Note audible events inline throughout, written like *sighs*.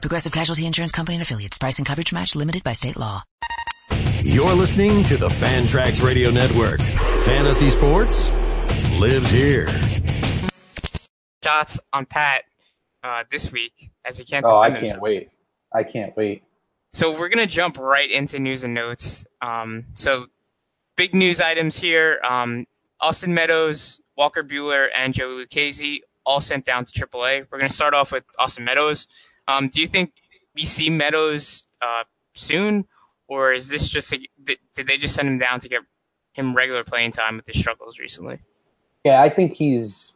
Progressive Casualty Insurance Company and affiliates. Price and coverage match limited by state law. You're listening to the Fantrax Radio Network. Fantasy sports lives here. Shots on Pat uh, this week as he can't. Oh, I can't himself. wait. I can't wait. So we're gonna jump right into news and notes. Um, so big news items here. Um, Austin Meadows, Walker Buehler, and Joey Lucchesi all sent down to AAA. We're gonna start off with Austin Meadows. Um, do you think we see Meadows uh, soon, or is this just a, did they just send him down to get him regular playing time with his struggles recently? Yeah, I think he's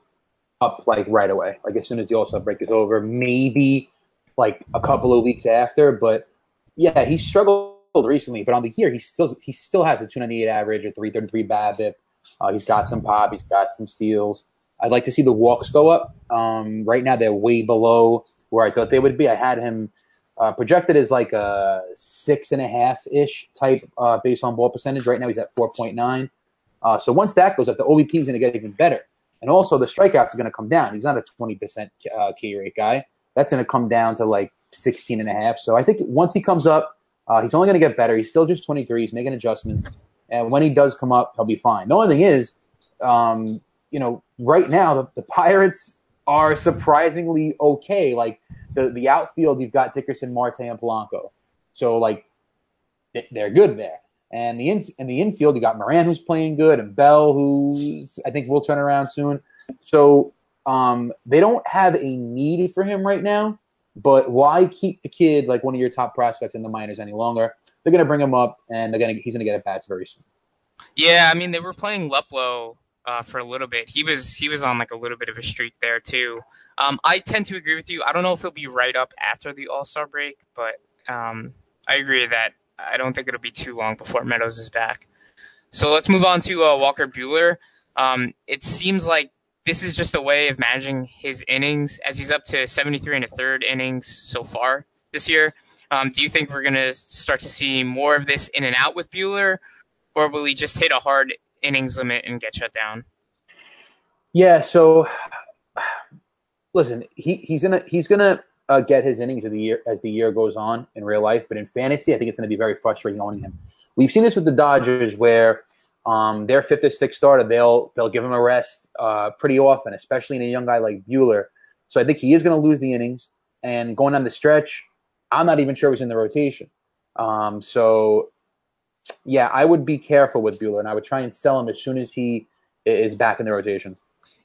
up like right away. Like as soon as the All Star break is over, maybe like a couple of weeks after. But yeah, he struggled recently. But on the year, he still he still has a 298 average, a 333 BABIP. Uh, he's got some pop. He's got some steals. I'd like to see the walks go up. Um, right now, they're way below where I thought they would be. I had him uh, projected as like a six and a half ish type uh, based on ball percentage. Right now, he's at 4.9. Uh, so once that goes up, the OBP is going to get even better. And also, the strikeouts are going to come down. He's not a 20% uh, K rate guy. That's going to come down to like 16 and a half. So I think once he comes up, uh, he's only going to get better. He's still just 23. He's making adjustments. And when he does come up, he'll be fine. The only thing is, um, you know, right now, the, the Pirates are surprisingly okay. Like the, the outfield, you've got Dickerson, Marte, and Polanco. So like they- they're good there. And the in, in the infield, you got Moran who's playing good, and Bell who's I think will turn around soon. So um, they don't have a need for him right now. But why keep the kid like one of your top prospects in the minors any longer? They're gonna bring him up, and they're gonna he's gonna get at bats very soon. Yeah, I mean they were playing Luplow uh, for a little bit. He was he was on like a little bit of a streak there too. Um, I tend to agree with you. I don't know if he'll be right up after the All Star break, but um, I agree that I don't think it'll be too long before Meadows is back. So let's move on to uh, Walker Buehler. Um, it seems like this is just a way of managing his innings as he's up to 73 and a third innings so far this year. Um, do you think we're going to start to see more of this in and out with Buehler, or will he just hit a hard innings limit and get shut down? Yeah. So listen, he, he's gonna he's gonna uh, get his innings of the year as the year goes on in real life, but in fantasy, I think it's gonna be very frustrating owning him. We've seen this with the Dodgers where um, their fifth or sixth starter, they'll they'll give him a rest uh, pretty often, especially in a young guy like Buehler. So I think he is to lose the innings. And going down the stretch, I'm not even sure he's in the rotation. Um, so yeah, I would be careful with Buehler, and I would try and sell him as soon as he is back in the rotation.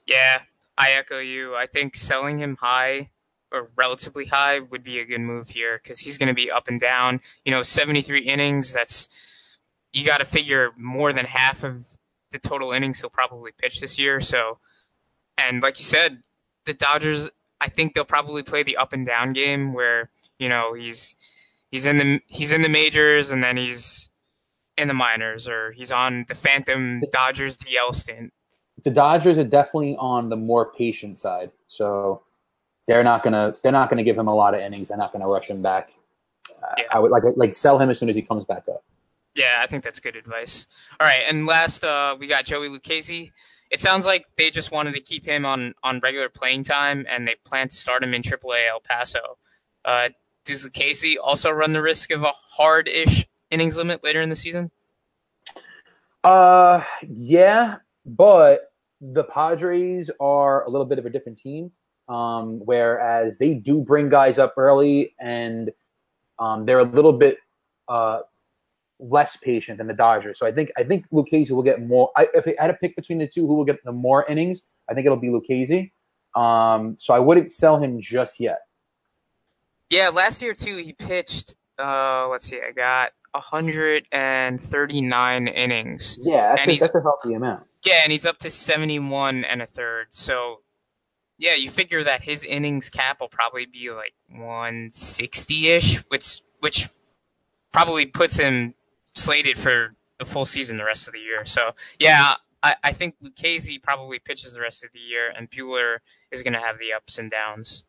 Yeah, I echo you. I think selling him high or relatively high would be a good move here because he's going to be up and down. You know, 73 innings. That's you got to figure more than half of the total innings he'll probably pitch this year. So, and like you said, the Dodgers. I think they'll probably play the up and down game where you know he's he's in the he's in the majors and then he's in the minors or he's on the Phantom Dodgers DL stint. the Dodgers are definitely on the more patient side, so they're not gonna they're not gonna give him a lot of innings. They're not gonna rush him back. Uh, Yeah. I would like like sell him as soon as he comes back up. Yeah, I think that's good advice. All right, and last uh, we got Joey Lucchesi. It sounds like they just wanted to keep him on on regular playing time, and they plan to start him in AAA El Paso. Uh, does Lucchesi also run the risk of a hard-ish innings limit later in the season? Uh, yeah, but the Padres are a little bit of a different team. Um, whereas they do bring guys up early, and um, they're a little bit uh, less patient than the Dodgers. So I think I think Lucchesi will get more. I, if I had to pick between the two, who will get the more innings? I think it'll be Lucchesi. Um, so I wouldn't sell him just yet. Yeah, last year too he pitched. Uh, let's see, I got 139 innings. Yeah, that's And a, he's- that's a healthy amount. Yeah, and he's up to 71 and a third. So, yeah, you figure that his innings cap will probably be like 160-ish, which which probably puts him slated for the full season the rest of the year. So yeah, I, I think Lucchesi probably pitches the rest of the year, and Buehler is going to have the ups and downs.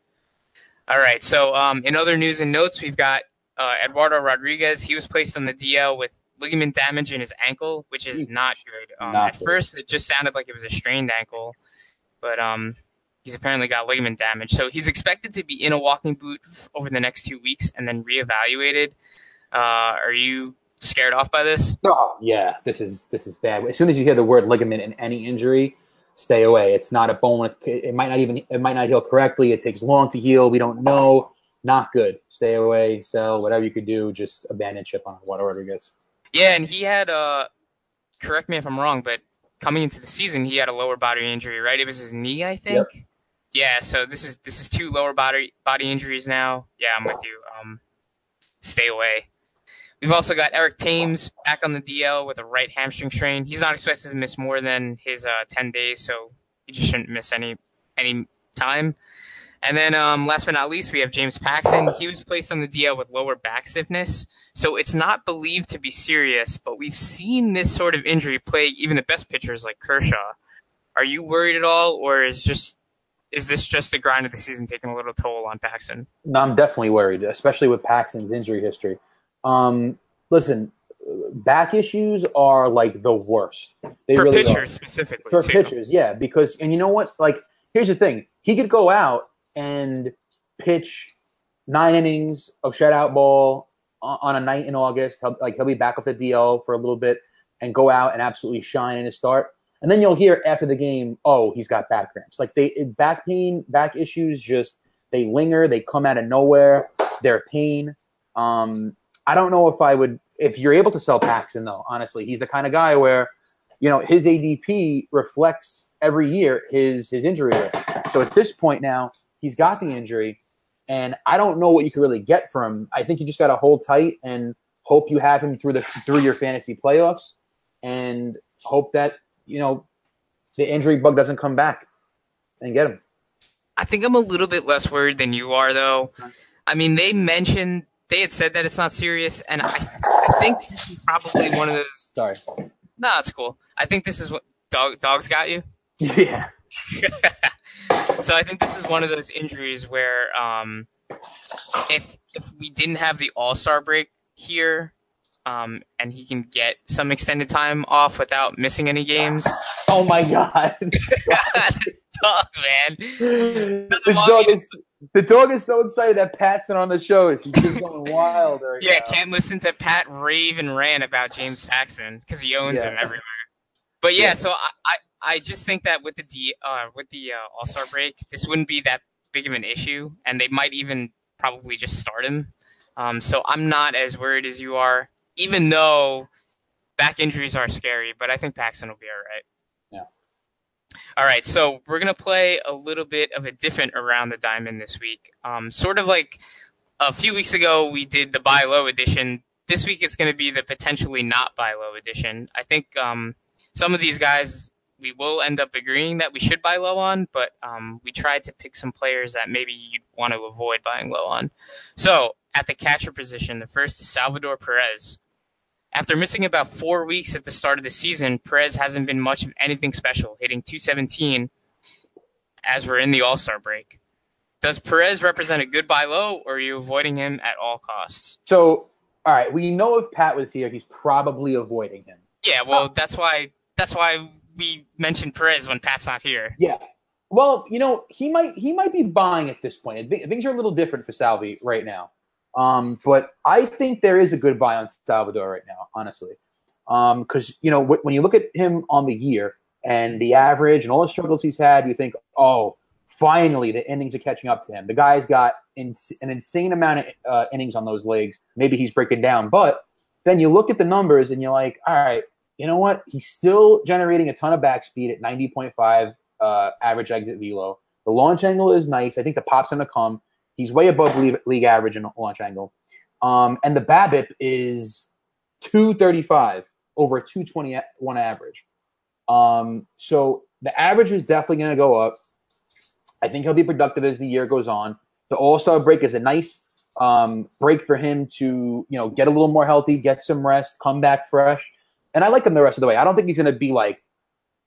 All right. So um, in other news and notes, we've got uh, Eduardo Rodriguez. He was placed on the DL with ligament damage in his ankle, which is not good. Um, Not at good. first, it just sounded like it was a strained ankle, but um, he's apparently got ligament damage. So he's expected to be in a walking boot over the next two weeks and then reevaluated. Uh, are you scared off by this? Oh yeah, this is this is bad. As soon as you hear the word ligament in any injury, stay away. It's not a bone. It, it might not even it might not heal correctly. It takes long to heal. We don't know. Not good. Stay away. Sell whatever you could do. Just abandon ship on Eduardo Rodriguez. Yeah, and he had uh, correct me if I'm wrong, but coming into the season, he had a lower body injury, right? It was his knee, I think. Yep. Yeah, so this is this is two lower body body injuries now. Yeah, I'm with you. Um, stay away. We've also got Eric Thames back on the DL with a right hamstring strain. He's not expected to miss more than his uh, 10 days, so he just shouldn't miss any any time. And then um, last but not least, we have James Paxton. He was placed on the DL with lower back stiffness, so it's not believed to be serious, but we've seen this sort of injury plague even the best pitchers like Kershaw. Are you worried at all, or is just is this just the grind of the season taking a little toll on Paxton? No, I'm definitely worried, especially with Paxton's injury history. Um, listen, back issues are like the worst. They For really pitchers are. specifically, For too. pitchers, yeah, because and you know what? Like, here's the thing: he could go out and pitch nine innings of shutout ball on a night in August. He'll, like he'll be back up the DL for a little bit and go out and absolutely shine in his start. And then you'll hear after the game, oh, he's got back cramps. Like they back pain, back issues, just they linger. They come out of nowhere. They're pain. Um, I don't know if I would if you're able to sell Paxton though. Honestly, he's the kind of guy where you know his ADP reflects every year his his injury risk. So at this point now, he's got the injury, and I don't know what you can really get from him. I think you just got to hold tight and hope you have him through the through your fantasy playoffs, and hope that you know the injury bug doesn't come back and get him. I think I'm a little bit less worried than you are, though. I mean, they mentioned they had said that it's not serious, and I, I think this is probably one of those. Sorry. No, it's cool. I think this is what dog dogs got you. *laughs* Yeah. *laughs* so I think this is one of those injuries where um, if if we didn't have the All Star break here, um, and he can get some extended time off without missing any games, *laughs* Oh my god. *laughs* dog man. this dog is the dog is so excited that Pat's not on the show. He's just going wild right Yeah, now. can't listen to Pat rave and rant about James Paxton because he owns Yeah. him everywhere. But yeah, Yeah. so I, I I just think that with the D uh with the uh, All Star break, this wouldn't be that big of an issue, and they might even probably just start him. Um, so I'm not as worried as you are, even though back injuries are scary. But I think Paxton will be all right. Yeah. All right, so we're gonna play a little bit of a different around the diamond this week. Um, sort of like a few weeks ago we did the buy low edition. This week it's going to be the potentially not buy low edition. I think um, some of these guys we will end up agreeing that we should buy low on, but um, we tried to pick some players that maybe you'd want to avoid buying low on. So at the catcher position, the first is Salvador Perez. After missing about four weeks at the start of the season, Perez hasn't been much of anything special, hitting 217 as we're in the All Star break. Does Perez represent a good buy low, or are you avoiding him at all costs? So, all right, we know if Pat was here, he's probably avoiding him. Yeah, well, that's why that's why we mentioned Perez when Pat's not here. Yeah. Well, you know, he might he might be buying at this point. Things are a little different for Salvi right now. Um, but I think there is a good buy on Salvador right now, honestly. Um, cause, you know, wh- when you look at him on the year and the average and all the struggles he's had, you think, oh, finally the innings are catching up to him. The guy's got ins- an insane amount of uh, innings on those legs. Maybe he's breaking down, but then you look at the numbers and you're like, all right, you know what? He's still generating a ton of back speed at 90.5 uh, average exit velo. The launch angle is nice. I think the pop's gonna come. He's way above league, average in launch angle. Um, and the BABIP is 235 over 221 average. Um, so the average is definitely going to go up. I think he'll be productive as the year goes on. The All Star break is a nice um, break for him to, you know, get a little more healthy, get some rest, come back fresh. And I like him the rest of the way. I don't think he's going to be like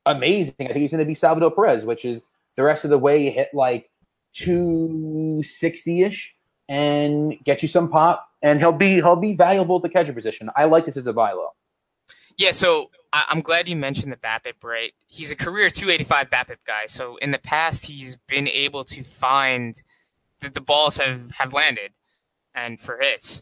amazing. I think he's going to be Salvador Perez, which is the rest of the way hit like 260 ish and get you some pop, and he'll be he'll be valuable at the catcher position. I like this as a buy low. Yeah, so I, I'm glad you mentioned the BABIP, right? He's a career 285 BABIP guy, so in the past he's been able to find that the balls have have landed and for hits.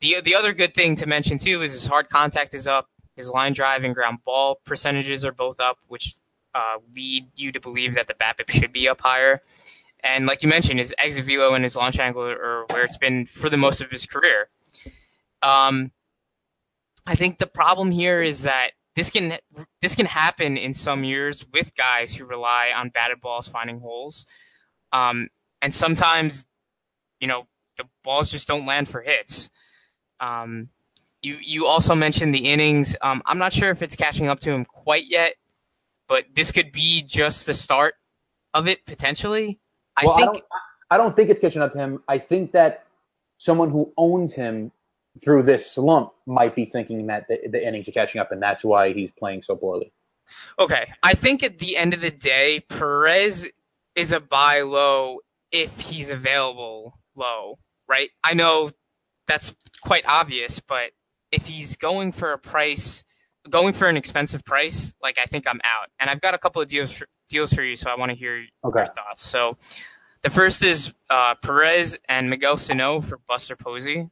The the other good thing to mention too is his hard contact is up, his line drive and ground ball percentages are both up, which uh, lead you to believe that the BABIP should be up higher. And like you mentioned, his exit velo and his launch angle are where it's been for the most of his career. Um, I think the problem here is that this can this can happen in some years with guys who rely on batted balls finding holes, um, and sometimes, you know, the balls just don't land for hits. Um, you you also mentioned the innings. Um, I'm not sure if it's catching up to him quite yet, but this could be just the start of it potentially. I well, think I don't, I don't think it's catching up to him. I think that someone who owns him through this slump might be thinking that the, the innings are catching up, and that's why he's playing so poorly. Okay, I think at the end of the day, Perez is a buy low if he's available low, right? I know that's quite obvious, but if he's going for a price, going for an expensive price, like I think I'm out. And I've got a couple of deals for, deals for you, so I want to hear Okay. your thoughts. So the first is uh, Perez and Miguel Sano for Buster Posey.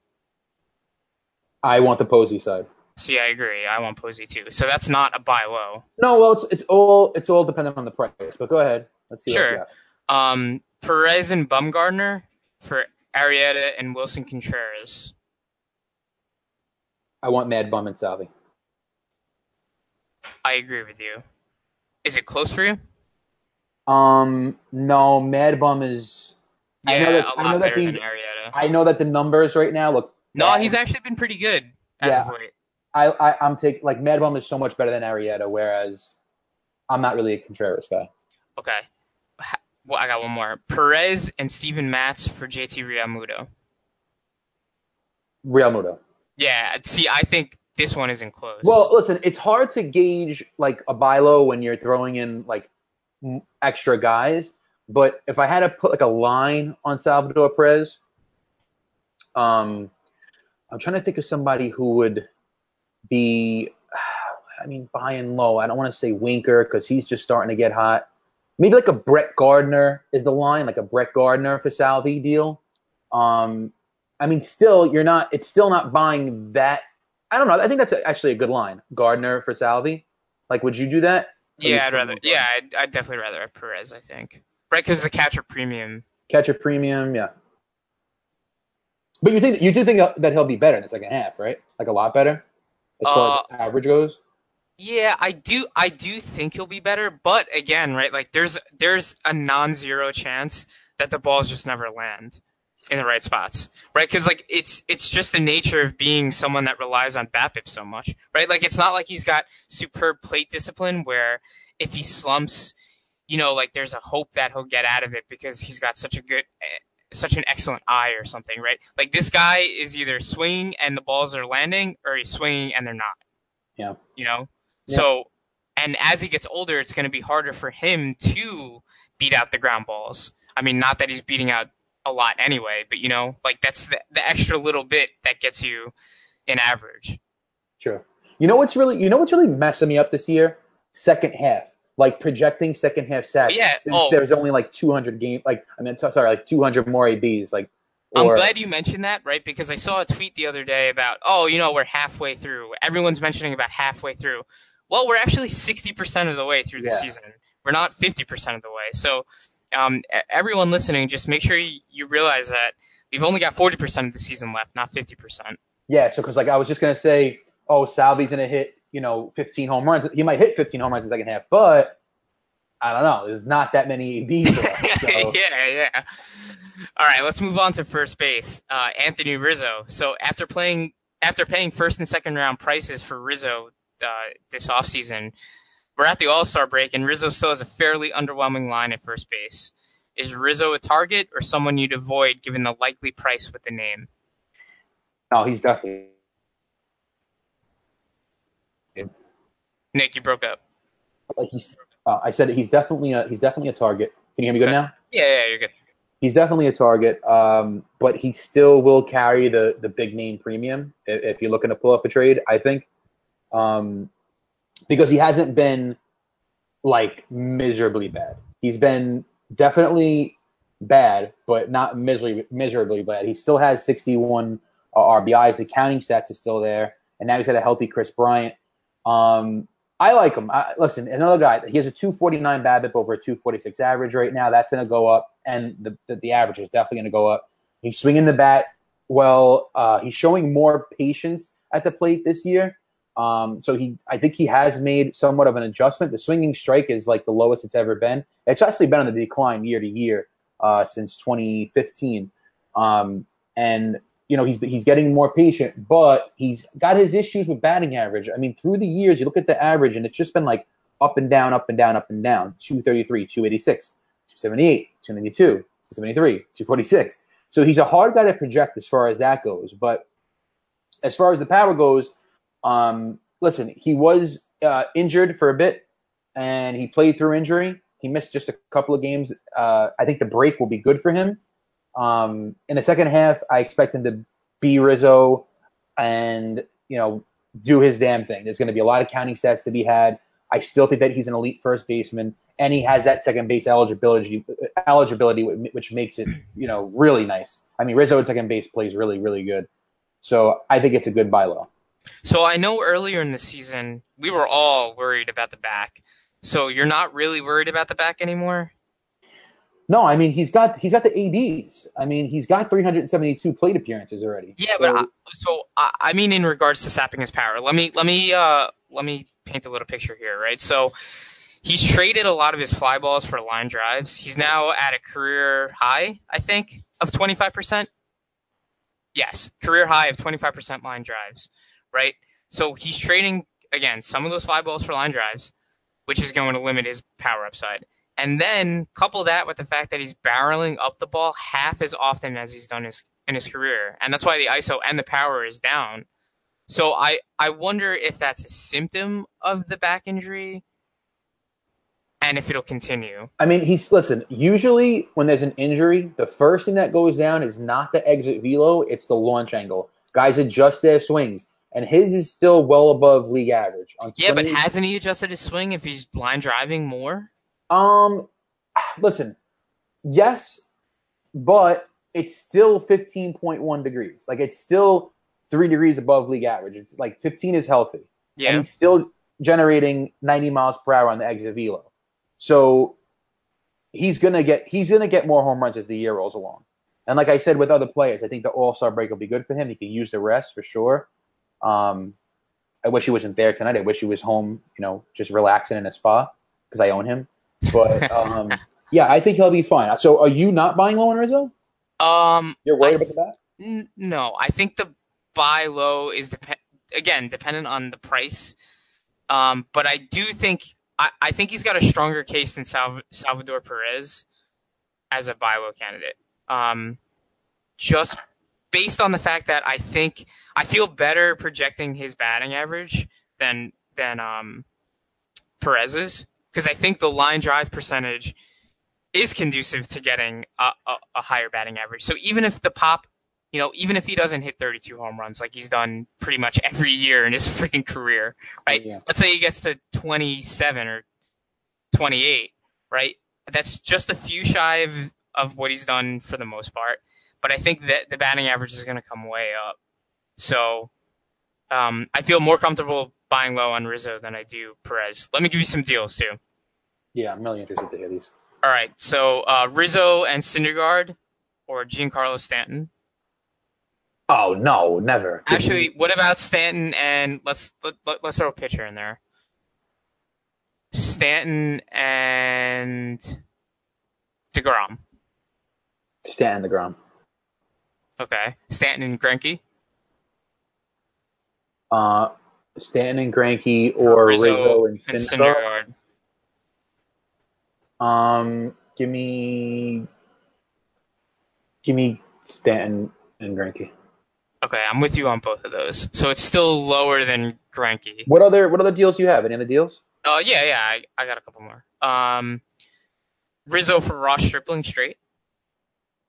I want the Posey side. See, I agree. I want Posey too. So that's not a buy low. No, well, it's it's all it's all dependent on the price. But go ahead. Let's see. Sure. What you got. Um, Perez and Bumgarner for Arrieta and Willson Contreras. I want Mad Bum and Salvi. I agree with you. Is it close for you? Um, no, Mad Bum is. Yeah, I know that, a I lot know that better these. than Arrieta. I know that the numbers right now look. No, bad. he's actually been pretty good as Yeah. of late. I, I I'm taking like Mad Bum is so much better than Arrieta, whereas I'm not really a Contreras guy. Okay. Well, I got one more. Perez and Steven Matz for JT Realmuto. Real Muto. Yeah, see, I think this one isn't close. Well, listen, it's hard to gauge like a buy low when you're throwing in like extra guys. But if I had to put like a line on Salvador Perez, um, I'm trying to think of somebody who would be. *sighs* I mean, buying low. I don't want to say Winker because he's just starting to get hot. Maybe like a Brett Gardner is the line, like a Brett Gardner for Salvi deal. Um, I mean, still, you're not. It's still not buying that I don't know. I think that's actually a good line. Gardner for Salvi. Like, would you do that? Yeah, I'd rather. Yeah, I'd, I'd definitely rather have Perez. I think. Right, because the catcher premium. Catcher premium, yeah. But you think you do think that he'll be better in the second half, right? Like a lot better, as far as uh, average goes. Yeah, I do. I do think he'll be better, but again, right? Like, there's there's a non-zero chance that the balls just never land in the right spots, right? Because like it's it's just the nature of being someone that relies on BABIP so much, right? Like it's not like he's got superb plate discipline where if he slumps, you know, like there's a hope that he'll get out of it because he's got such a good, eh, such an excellent eye or something, right? Like this guy is either swinging and the balls are landing, or he's swinging and they're not. Yeah. You know, Yeah. so and as he gets older, it's going to be harder for him to beat out the ground balls. I mean, not that he's beating out a lot anyway, but you know, like that's the, the extra little bit that gets you an average. Sure. You know what's really you know what's really messing me up this year? Second half. Like projecting second half sacks. Yeah, Since oh. there's only like 200 game. Like I mean, t- sorry, like 200 more ABs. Like. I'm glad you mentioned that, right? Because I saw a tweet the other day about, oh, you know, we're halfway through. Everyone's mentioning about halfway through. Well, we're actually 60% of the way through the Yeah. season. We're not 50% of the way. So, um, everyone listening, just make sure you, you realize that we've only got 40% of the season left, not 50%. Yeah. So because like I was just gonna say, oh, Salvi's gonna hit you know 15 home runs. He might hit 15 home runs in the second half, but I don't know. There's not that many ABs. left, *laughs* so- yeah, yeah. All right, let's move on to first base. Uh, Anthony Rizzo. So after playing, after paying first and second round prices for Rizzo uh, this offseason, we're at the All Star break, and Rizzo still has a fairly underwhelming line at first base. Is Rizzo a target or someone you'd avoid given the likely price with the name? No, he's definitely. Nick, you broke up. Like he's, uh, I said he's definitely a he's definitely a target. Can you hear me good Okay. now? Yeah, yeah, you're good. He's definitely a target, um, but he still will carry the the big name premium i- if you're looking to pull off a trade. I think, um, because he hasn't been like miserably bad. He's been definitely bad, but not miserably miserably bad. He still has 61 uh, RBIs. The counting stats is still there, and now he's got a healthy Kris Bryant. Um, I like him. I, listen, another guy. He has a 249 BABIP over a 246 average right now. That's going to go up, and the, the the average is definitely going to go up. He's swinging the bat well. Uh, he's showing more patience at the plate this year. Um, so he, I think he has made somewhat of an adjustment. The swinging strike is like the lowest it's ever been. It's actually been on the decline year to year uh, since 2015. Um, and you know he's he's getting more patient, but he's got his issues with batting average. I mean, through the years, you look at the average, and it's just been like up and down, up and down, up and down. 233, 286, 278, 292, 273, 246. So he's a hard guy to project as far as that goes. But as far as the power goes, um, listen, he was uh, injured for a bit, and he played through injury. He missed just a couple of games. Uh, I think the break will be good for him. Um, in the second half, I expect him to be Rizzo and you know do his damn thing. There's going to be a lot of counting stats to be had. I still think that he's an elite first baseman, and he has that second base eligibility, eligibility, which makes it you know really nice. I mean, Rizzo at second base plays really, really good. So I think it's a good buy low. So I know earlier in the season we were all worried about the back. So you're not really worried about the back anymore? No, I mean he's got he's got the ABs. I mean he's got 372 plate appearances already. Yeah, So- but I, so I, I mean in regards to sapping his power. Let me let me uh let me paint a little picture here, right? So he's traded a lot of his fly balls for line drives. He's now at a career high, I think, of 25%. Yes, career high of 25% line drives, right? So he's trading again some of those fly balls for line drives, which is going to limit his power upside. And then couple that with the fact that he's barreling up the ball half as often as he's done his in his career, and that's why the ISO and the power is down. So I I wonder if that's a symptom of the back injury, and if it'll continue. I mean, he's listen. Usually, when there's an injury, the first thing that goes down is not the exit velo; it's the launch angle. Guys adjust their swings, and his is still well above league average. Yeah, but hasn't he adjusted his swing if he's line driving more? um, listen, yes, but it's still 15.1 degrees. Like it's still three degrees above league average. It's like 15 is healthy. Yeah. and he's still generating 90 miles per hour on the exit velo. So he's gonna get he's gonna get more home runs as the year rolls along. And like I said with other players, I think the All Star break will be good for him. He can use the rest for sure. Um, I wish he wasn't there tonight. I wish he was home, you know, just relaxing in a spa because I own him. But *laughs* um, yeah, I think he'll be fine. So are you not buying low on Rizzo? Um, You're worried I- about the bat? N- No, I think the buy low is dep- again dependent on the price. Um, but I do think I, I think he's got a stronger case than Salv- Salvador Perez as a buy low candidate. Um, just based on the fact that I think I feel better projecting his batting average than than um, Perez's because I think the line drive percentage is conducive to getting a, a, a higher batting average. So even if the pop, you know, even if he doesn't hit 32 home runs like he's done pretty much *laughs* every year in his freaking career, right? Yeah. Let's say he gets to 27 or 28, right? That's just a few shy of, of what he's done for the most part. But I think that the batting average is going to come way up. So um, I feel more comfortable buying low on Rizzo than I do Perez. Let me give you some deals too. Yeah, I'm really interested to hear these. All right, so uh, Rizzo and Syndergaard or Giancarlo Stanton. Oh no, never. Actually, what about Stanton and let's let, let, let's throw a pitcher in there. Stanton and deGrom. Stanton deGrom. Okay, Stanton and Greinke. Uh, Stanton and Greinke or Rizzo, and Syndergaard. Um, give me, give me Stanton and Greinke. Okay, I'm with you on both of those. So it's still lower than Greinke. What other what other deals do you have? Any other deals? Oh yeah, yeah, I, I got a couple more. Um, Rizzo for Ross Stripling straight.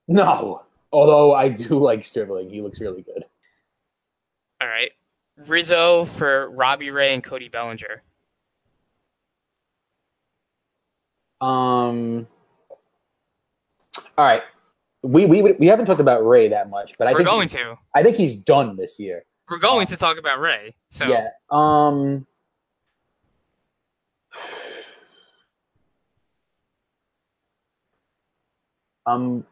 No. Although I do *laughs* like Stripling, he looks really good. All right, Rizzo for Robbie Ray and Cody Bellinger. Um. All right. We we we haven't talked about Ray that much, but I We're think going to. I think he's done this year. We're going to talk about Ray. So Yeah. Um. *sighs* Um.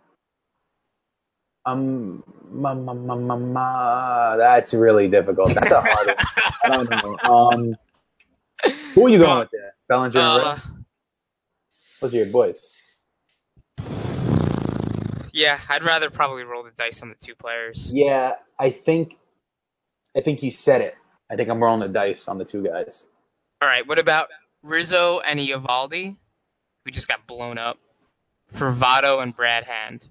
Um. Ma, ma, ma, ma, ma, that's really difficult. That's a hard one. I don't know. Um. Who are you going with there? Bellinger and Ray? uh, Those are your boys. yeah, I'd rather probably roll the dice on the two players. Yeah, I think. I think you said it. I think I'm rolling the dice on the two guys. All right, what about Rizzo and Eovaldi? We just got blown up for Votto and Brad Hand.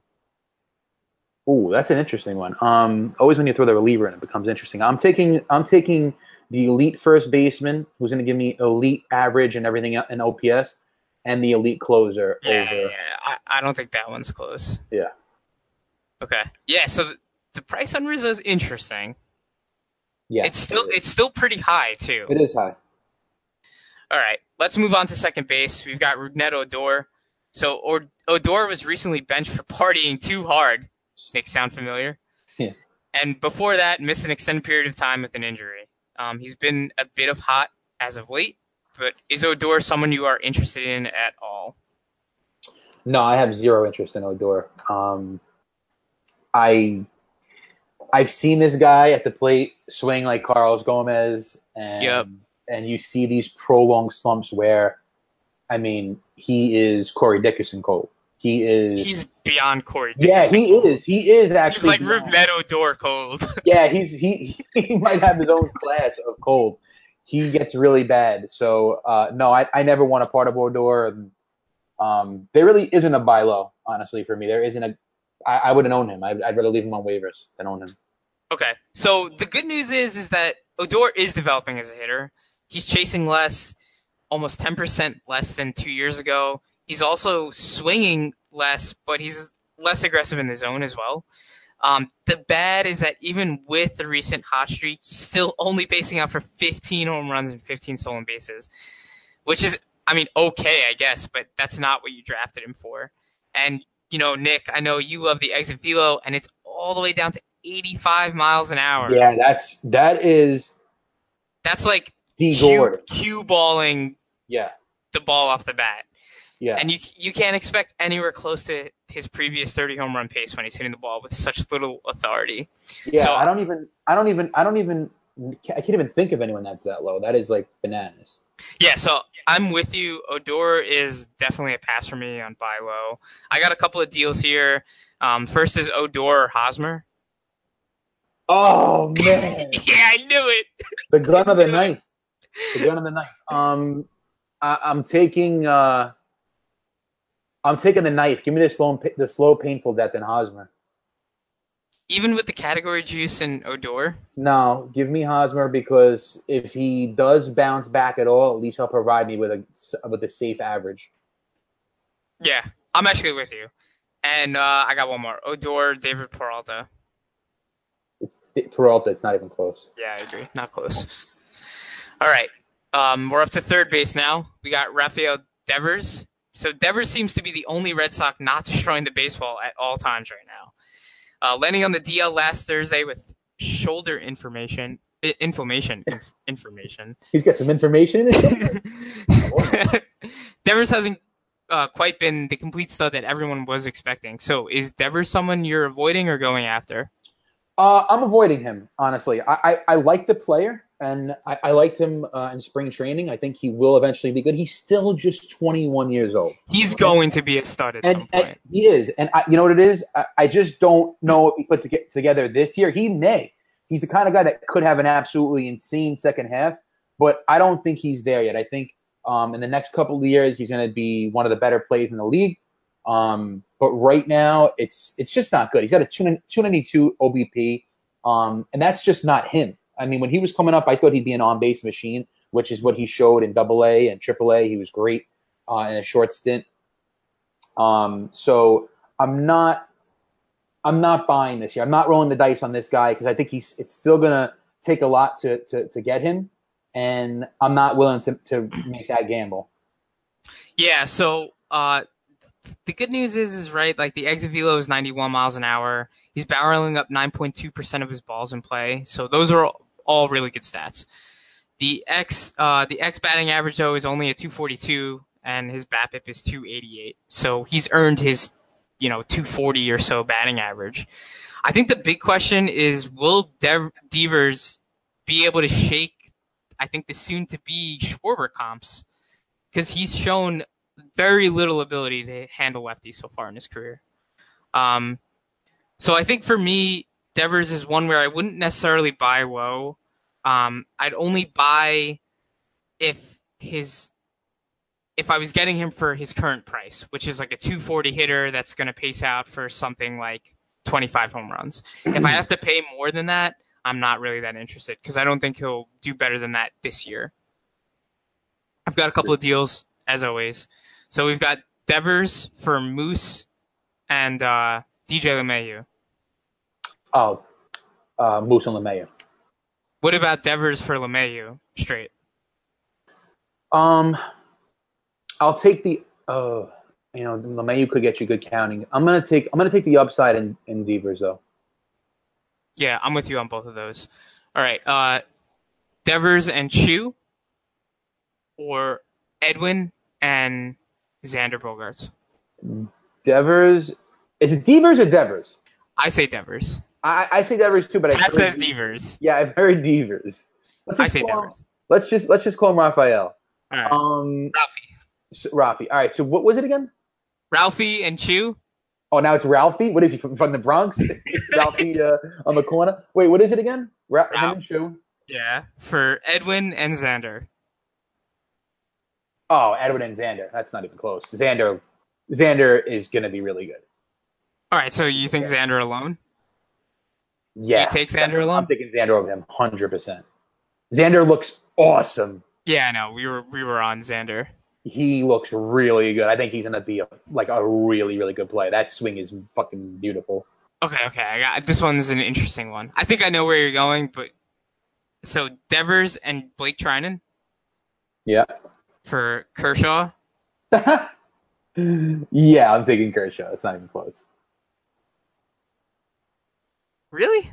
Ooh, that's an interesting one. Um, always when you throw the reliever in, it becomes interesting. I'm taking I'm taking the elite first baseman, who's going to give me elite average and everything in OPS, and the elite closer Yeah, over. yeah, I, I don't think that one's close. Yeah. Okay. Yeah, so the, the price on Rizzo is interesting. Yeah, It's still it's still pretty high too. it is high. All right, let's move on to second base. We've got Rougned Odor. So or, Odor was recently benched for partying too hard. Nick, sound familiar? Yeah. And before that, missed an extended period of time with an injury. Um, he's been a bit of hot as of late, but is Odor someone you are interested in at all? No, I have zero interest in Odor. Um, I I've seen this guy at the plate swing like Carlos Gomez, and Yep. and you see these prolonged slumps where, I mean, he is Corey Dickerson cold. He is. He's beyond Corey. yeah, he is. He is actually. He's like Rougned Odor cold. *laughs* Yeah, he's he *laughs* he might have his own class of cold. He gets really bad. So uh, no, I, I never want a part of Odor. Um, there really isn't a buy low, honestly, for me. There isn't a. I, I wouldn't own him. I'd, I'd rather leave him on waivers than own him. Okay. So the good news is is that Odor is developing as a hitter. He's chasing less, almost 10% less than two years ago. He's also swinging less, but he's less aggressive in the zone as well. Um, the bad is that even with the recent hot streak, he's still only basing out for 15 home runs and 15 stolen bases, which is, I mean, okay, I guess, but that's not what you drafted him for. And, you know, Nick, I know you love the exit velo, and it's all the way down to 85 miles an hour. Yeah, that's that is That's like D. Cue, cue balling. Yeah, the ball off the bat. Yeah. And you you can't expect anywhere close to his previous 30 home run pace when he's hitting the ball with such little authority. yeah, so- I don't even. I don't even. I don't even. I can't even think of anyone that's that low. That is like bananas. Yeah, so I'm with you. Odor is definitely a pass for me on buy low. I got a couple of deals here. Um, first is Odor or Hosmer. Oh *laughs* man. yeah, I knew it. The gun of the *laughs* ninth. The gun of the ninth. Um, I, I'm taking. Uh, I'm taking the knife. Give me the slow, the slow, painful death in Hosmer. Even with the category juice and Odor. No, give me Hosmer because if he does bounce back at all, at least he'll provide me with a with a safe average. Yeah, I'm actually with you. And uh, I got one more. Odor, David Peralta. It's Peralta. It's not even close. Yeah, I agree. Not close. All right. Um, we're up to third base now. We got Rafael Devers. So Devers seems to be the only Red Sox not destroying the baseball at all times right now. Uh, landing on the DL last Thursday with shoulder information, inflammation, *laughs* information. He's got some information. in? *laughs* Devers hasn't uh, quite been the complete stud that everyone was expecting. So is Devers someone you're avoiding or going after? Uh, I'm avoiding him, honestly. I, I, I like the player, and I, I liked him uh, in spring training. I think he will eventually be good. He's still just 21 years old. He's going to be a stud at some And, point. and he is. And I, you know what it is? I, I just don't know if he puts it together this year. He may. He's the kind of guy that could have an absolutely insane second half, but I don't think he's there yet. I think um, in the next couple of years, he's going to be one of the better plays in the league. Um, but right now, it's it's just not good. He's got a 292 OBP, um, and that's just not him. I mean, when he was coming up, I thought he'd be an on-base machine, which is what he showed in Double A and Triple A. He was great uh, in a short stint. Um, so I'm not I'm not buying this year. I'm not rolling the dice on this guy because I think he's it's still gonna take a lot to to, to get him, and I'm not willing to to make that gamble. Yeah. So uh, the good news is, is right, like the exit velo is 91 miles an hour. He's barreling up 9.2% of his balls in play. So those are all really good stats. The X, uh, the X batting average though is only a 242 and his BABIP is 288. So he's earned his, you know, 240 or so batting average. I think the big question is, will De- Devers be able to shake, I think the soon to be Schwarber comps? Cause he's shown very little ability to handle lefties so far in his career. Um, so I think for me, Devers is one where I wouldn't necessarily buy low. Um, I'd only buy if his if I was getting him for his current price, which is like a 240 hitter that's going to pace out for something like 25 home runs. if I have to pay more than that, I'm not really that interested because I don't think he'll do better than that this year. I've got a couple of deals as always. So we've got Devers for Moose and uh, DJ LeMahieu. Oh, uh, Moose and LeMahieu. What about Devers for LeMahieu straight? Um, I'll take the. Uh, you know, LeMahieu could get you good counting. I'm gonna take. I'm gonna take the upside in in Devers though. Yeah, I'm with you on both of those. All right, uh, Devers and Choo, or Edwin and Xander Bogaerts. Devers. Is it Devers or Devers? I say Devers. I, I say Devers too, but I That says Devers. Yeah, I've heard Devers. Let's I say call him- Devers. Let's just let's just call him Rafael. All right, Um, Ralphie. so, Rafi. All right. So what was it again? Ralphie and Choo. Oh, now it's Ralphie. What is he from, from the Bronx? *laughs* Ralphie uh, on the corner. Wait, what is it again? Ra- him and Choo. Yeah, for Edwin and Xander. Oh, Edwin and Xander. That's not even close. Xander, Xander is gonna be really good. All right, so you think Xander alone? Yeah. You take Xander alone? I'm taking Xander over him, hundred percent. Xander looks awesome. Yeah, I know. We were we were on Xander. He looks really good. I think he's gonna be a, like a really really good play. That swing is fucking beautiful. Okay, okay. I got this one's an interesting one. I think I know where you're going, but so Devers and Blake Treinen Yeah. For Kershaw. *laughs* yeah, I'm taking Kershaw. It's not even close. Really?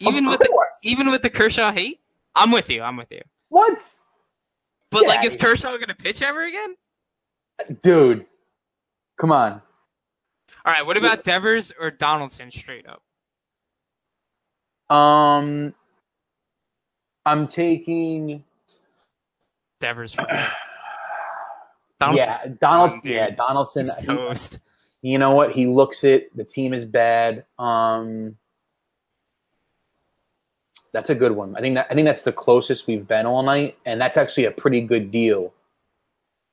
Even with the even with the Kershaw hate? I'm with you. I'm with you. What? But Yeah. like, is Kershaw gonna pitch ever again? Dude, come on. All right. What about Devers or Donaldson straight up? Um, I'm taking. Devers for. *clears throat* Donaldson. yeah, Donaldson. Yeah, Donaldson. He's he- you know what? He looks it. The team is bad. Um, that's a good one. I think that I think that's the closest we've been all night, and that's actually a pretty good deal.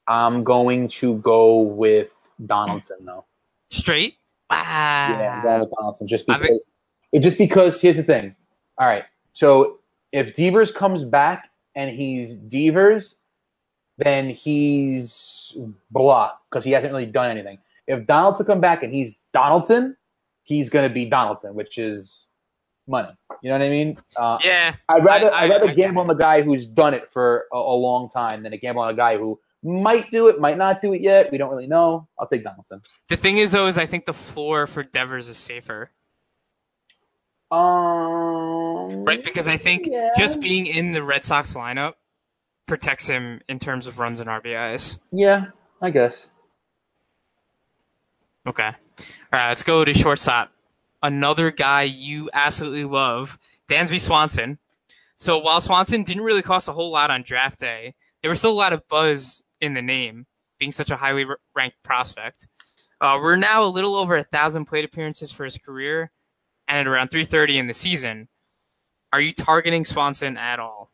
I'm going to go with Donaldson though. Straight. Wow. Yeah, I'm going with Donaldson just I think- because. It just because here's the thing. All right, so if Devers comes back and he's Devers, then he's blah because he hasn't really done anything. If Donaldson come back and he's Donaldson, he's gonna be Donaldson, which is money. You know what I mean? Uh, Yeah. I'd rather I- I, would rather I- I gamble get on the guy who's done it for a, a long time than a gamble on a guy who might do it, might not do it yet. We don't really know. I'll take Donaldson. The thing is though, is I think the floor for Devers is safer, Um, right? Because I think yeah. just being in the Red Sox lineup protects him in terms of runs and RBIs. Yeah, I guess. Okay. All right, let's go to shortstop. Another guy you absolutely love, Dansby Swanson. So while Swanson didn't really cost a whole lot on draft day, there was still a lot of buzz in the name, being such a highly ranked prospect. Uh, we're now a little over a thousand plate appearances for his career, and at around 330 in the season. Are you targeting Swanson at all?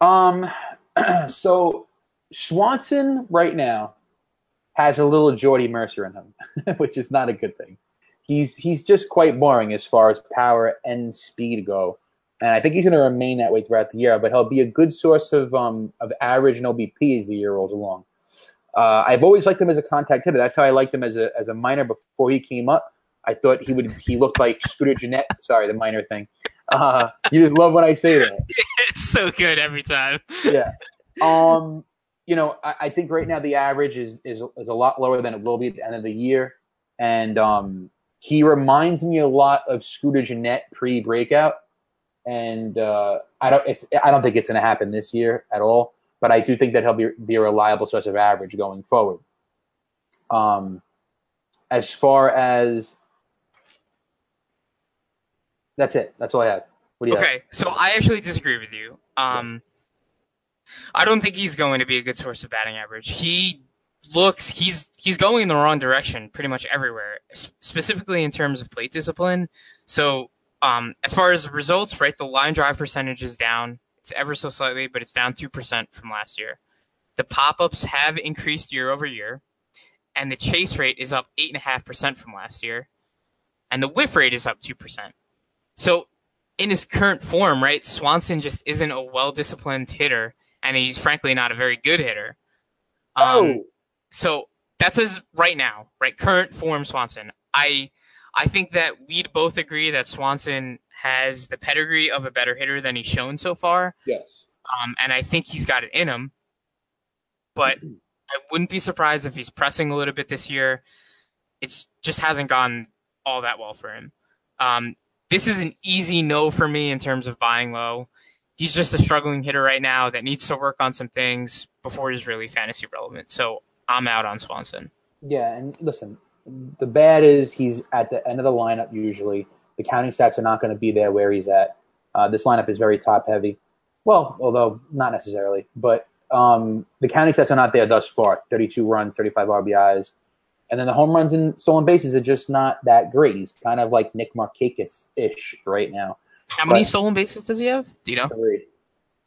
Um, *clears throat* so Swanson right now, has a little Jordy Mercer in him, *laughs* which is not a good thing. He's he's just quite boring as far as power and speed go, and I think he's going to remain that way throughout the year. But he'll be a good source of um of average and OBP as the year rolls along. Uh, I've always liked him as a contact hitter. That's how I liked him as a as a minor before he came up. I thought he would he looked like Scooter Gennett. Sorry, the minor thing. Uh, you just love when I say that. *laughs* it's so good every time. Yeah. Um, you know, I, I think right now the average is, is is a lot lower than it will be at the end of the year, and um, he reminds me a lot of Scooter Gennett pre breakout, and uh, I don't it's I don't think it's going to happen this year at all, but I do think that he'll be be a reliable source of average going forward. Um, as far as that's it. That's all I have. What do you Okay, have? so I actually disagree with you. Um, I don't think he's going to be a good source of batting average. He looks he's he's going in the wrong direction pretty much everywhere, specifically in terms of plate discipline. So um, as far as results, right, the line drive percentage is down. It's ever so slightly, but it's down two percent from last year. The pop ups have increased year over year, and the chase rate is up eight and a half percent from last year, and the whiff rate is up two percent. So in his current form, right, Swanson just isn't a well disciplined hitter, and he's frankly not a very good hitter. Um, Oh, so that's his right now, right? Current form Swanson. I I think that we'd both agree that Swanson has the pedigree of a better hitter than he's shown so far. yes. Um, and I think he's got it in him. But *clears throat* I wouldn't be surprised if he's pressing a little bit this year. It just hasn't gone all that well for him. Um, this is an easy no for me in terms of buying low. He's just a struggling hitter right now that needs to work on some things before he's really fantasy relevant. So I'm out on Swanson. Yeah, and listen, the bad is he's at the end of the lineup usually. The counting stats are not going to be there where he's at. Uh, this lineup is very top heavy. Well, although not necessarily, but um, the counting stats are not there thus far. 32 runs, 35 RBIs, and then the home runs and stolen bases are just not that great. He's kind of like Nick Markakis ish right now. How many stolen bases does he have? Do you know? Three.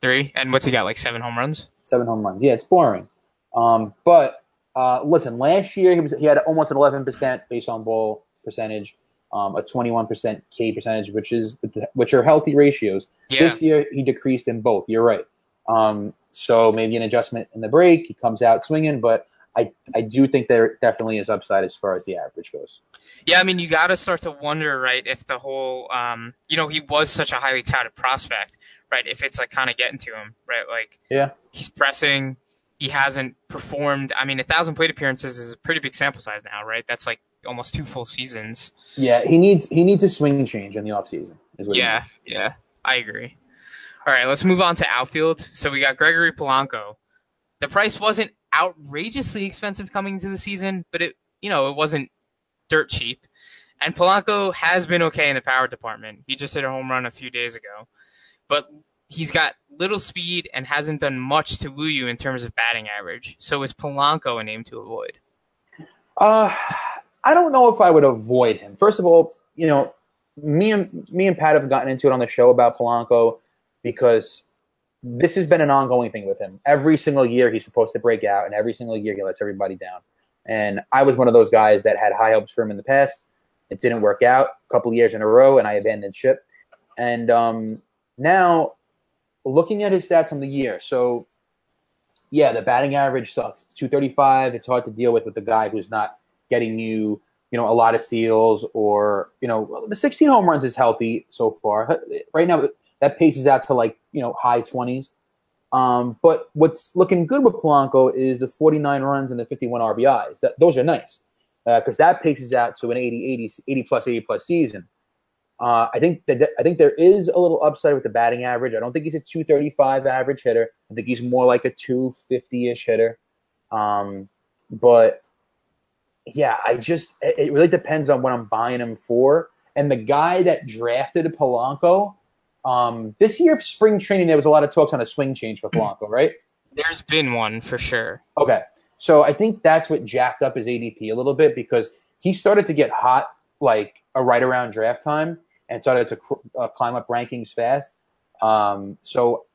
Three. And what's he got? Like seven home runs? seven home runs. Yeah, it's boring. Um, but uh, listen, last year he was he had almost an 11% base on ball percentage, um, a 21% K percentage, which is which are healthy ratios. Yeah. This year he decreased in both. You're right. Um, so maybe an adjustment in the break. He comes out swinging, but I I do think there definitely is upside as far as the average goes. Yeah, I mean, you got to start to wonder, right, if the whole, um, you know, he was such a highly touted prospect, right? If it's like kind of getting to him, right? Like Yeah. he's pressing, he hasn't performed. I mean, a thousand plate appearances is a pretty big sample size now, right? That's like almost two full seasons. Yeah, he needs he needs a swing change in the offseason. Is what Yeah, yeah, I agree. All right, let's move on to outfield. So we got Gregory Polanco. The price wasn't outrageously expensive coming into the season, but it, you know, it wasn't dirt cheap. And Polanco has been okay in the power department. He just hit a home run a few days ago, but he's got little speed and hasn't done much to woo you in terms of batting average. So is Polanco a name to avoid? Uh, I don't know if I would avoid him. First of all, you know, me and me and Pat have gotten into it on the show about Polanco because this has been an ongoing thing with him. Every single year he's supposed to break out, and every single year he lets everybody down. And I was one of those guys that had high hopes for him in the past. It didn't work out a couple years in a row, and I abandoned ship. And um, now, looking at his stats on the year, so yeah, the batting average sucks. 235. It's hard to deal with with a guy who's not getting you, you know, a lot of steals or, you know, the 16 home runs is healthy so far. Right now, that paces out to like, you know, high 20s. Um, but what's looking good with Polanco is the 49 runs and the 51 RBIs. That those are nice because that paces out to an 80, 80, 80 plus, 80 plus season. Uh, I think that I think there is a little upside with the batting average. I don't think he's a 235 average hitter. I think he's more like a 250-ish hitter. Um, but yeah, I just it really depends on what I'm buying him for. And the guy that drafted Polanco, um, this year spring training there was a lot of talks on a swing change for Polanco, *clears throat* right? There's been one for sure. Okay. So I think that's what jacked up his ADP a little bit because he started to get hot like a right around draft time and started to cr- uh, climb up rankings fast. Um, so,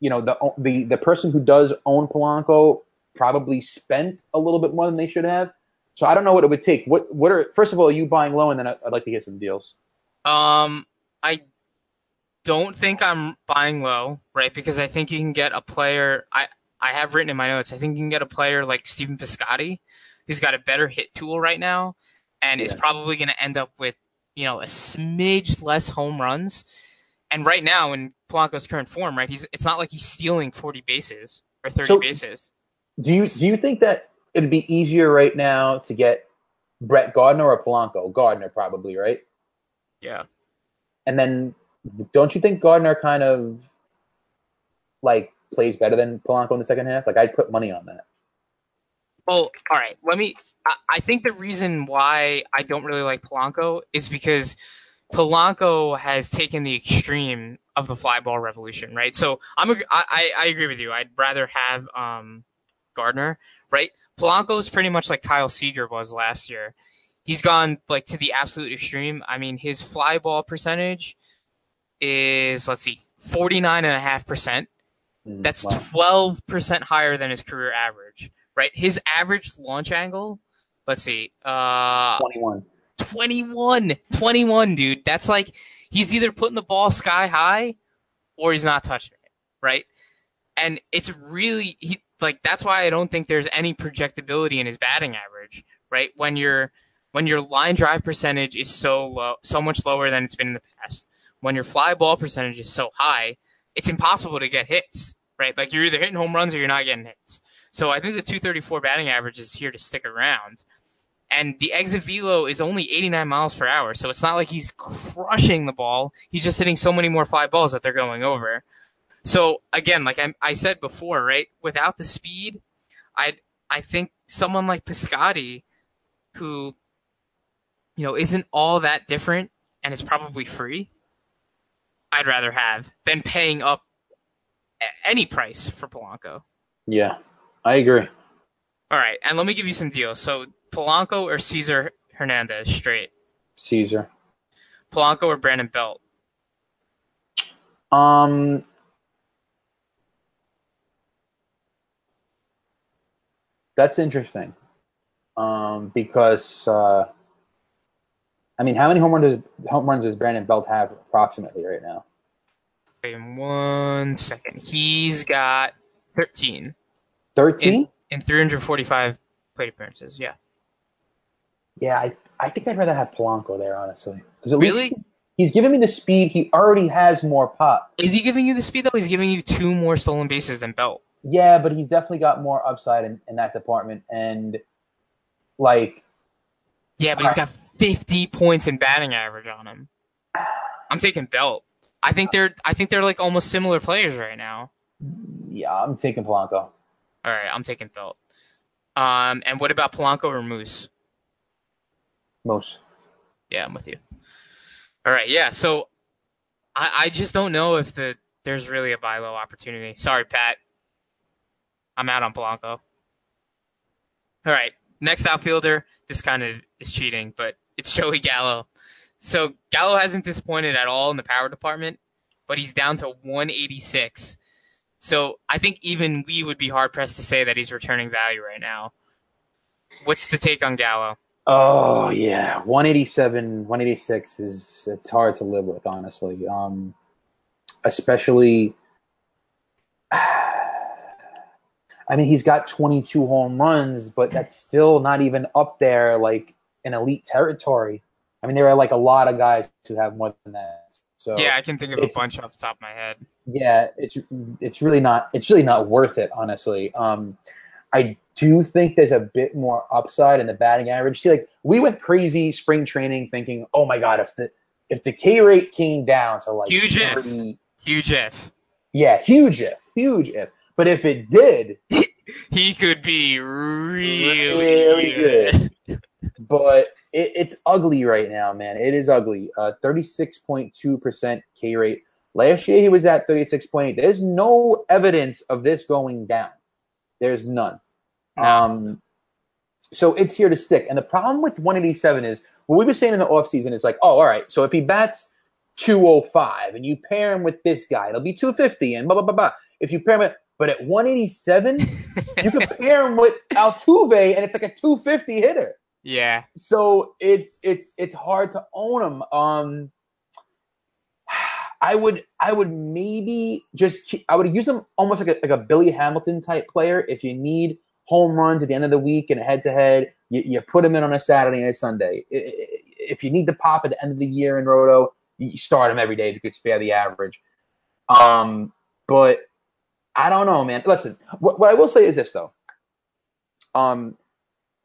you know, the, the, the person who does own Polanco probably spent a little bit more than they should have. So I don't know what it would take. What what are first of all, are you buying low, and then I'd like to get some deals. Um, I don't think I'm buying low, right? Because I think you can get a player. I I have written in my notes. I think you can get a player like Stephen Piscotty, who's got a better hit tool right now, and yeah. is probably going to end up with you know a smidge less home runs. And right now, in Polanco's current form, right, he's it's not like he's stealing 40 bases or 30 so, bases. Do you do you think that it'd be easier right now to get Brett Gardner or Polanco? Gardner probably, right? Yeah. And then don't you think Gardner kind of like plays better than Polanco in the second half? Like I'd put money on that. Well, all right. Let me. I, I think the reason why I don't really like Polanco is because Polanco has taken the extreme of the fly ball revolution, right? So I'm a, I, I agree with you. I'd rather have um, Gardner, right? Polanco is pretty much like Kyle Seager was last year. He's gone like to the absolute extreme. I mean, his fly ball percentage is let's see, 49.5%. Mm, That's wow. 12% higher than his career average, right? His average launch angle, let's see, uh, 21. 21, 21, dude. That's like, he's either putting the ball sky high or he's not touching it, right? And it's really, he, like, that's why I don't think there's any projectability in his batting average, right? When your, when your line drive percentage is so low, so much lower than it's been in the past when your fly ball percentage is so high, it's impossible to get hits, right? Like you're either hitting home runs or you're not getting hits. So I think the 234 batting average is here to stick around. And the exit velo is only 89 miles per hour, so it's not like he's crushing the ball. He's just hitting so many more fly balls that they're going over. So again, like I, I said before, right? Without the speed, I I think someone like Piscotty, who you know isn't all that different and is probably free, I'd rather have than paying up any price for Polanco. Yeah, I agree. All right, and let me give you some deals. So Polanco or Cesar Hernandez straight. Cesar. Polanco or Brandon Belt. Um. That's interesting. Um, because uh, I mean, how many home runs does home runs does Brandon Belt have approximately right now? Wait one second. He's got 13. 13? In, in 345 plate appearances, yeah. Yeah, I I think I'd rather have Polanco there, honestly. Because really? Least he's giving me the speed. He already has more pop. Is he giving you the speed though? He's giving you two more stolen bases than Belt. Yeah, but he's definitely got more upside in, in that department. And like, yeah, but he's got 50 points in batting average on him. I'm taking Belt. I think they're I think they're like almost similar players right now. Yeah, I'm taking Polanco. All right, I'm taking Belt. Um, and what about Polanco or Moose? Moose. Yeah, I'm with you. All right, yeah. So I I just don't know if the there's really a buy low opportunity. Sorry, Pat. I'm out on Polanco. All right, next outfielder. This kind of is cheating, but it's Joey Gallo. So Gallo hasn't disappointed at all in the power department, but he's down to 186. So I think even we would be hard pressed to say that he's returning value right now. What's the take on Gallo? Oh yeah, 187, 186 is it's hard to live with, honestly. Um, especially, *sighs* I mean, he's got 22 home runs, but that's still not even up there like in elite territory. I mean, there are like a lot of guys who have more than that. So yeah, I can think of a bunch off the top of my head. Yeah, it's it's really not it's really not worth it, honestly. Um, I do think there's a bit more upside in the batting average. See, like we went crazy spring training thinking, oh my god, if the if the K rate came down to like huge 30, if, huge if, yeah, huge if, huge if. But if it did, *laughs* he could be really, really good. But it, it's ugly right now, man. It is ugly. Uh, 36.2% K rate. Last year he was at 36.8. There's no evidence of this going down. There's none. Um, so it's here to stick. And the problem with 187 is what we were saying in the offseason is like, oh, all right. So if he bats 205 and you pair him with this guy, it'll be 250 and blah, blah, blah, blah. If you pair him, with, but at 187, *laughs* you can pair him with Altuve, and it's like a 250 hitter. Yeah. So it's it's it's hard to own them. Um, *sighs* I would I would maybe just keep, I would use them almost like a like a Billy Hamilton type player. If you need home runs at the end of the week and a head to head, you you put him in on a Saturday and a Sunday. If you need to pop at the end of the year in Roto, you start him every day to could spare the average. Um, but I don't know, man. Listen, what, what I will say is this though. Um,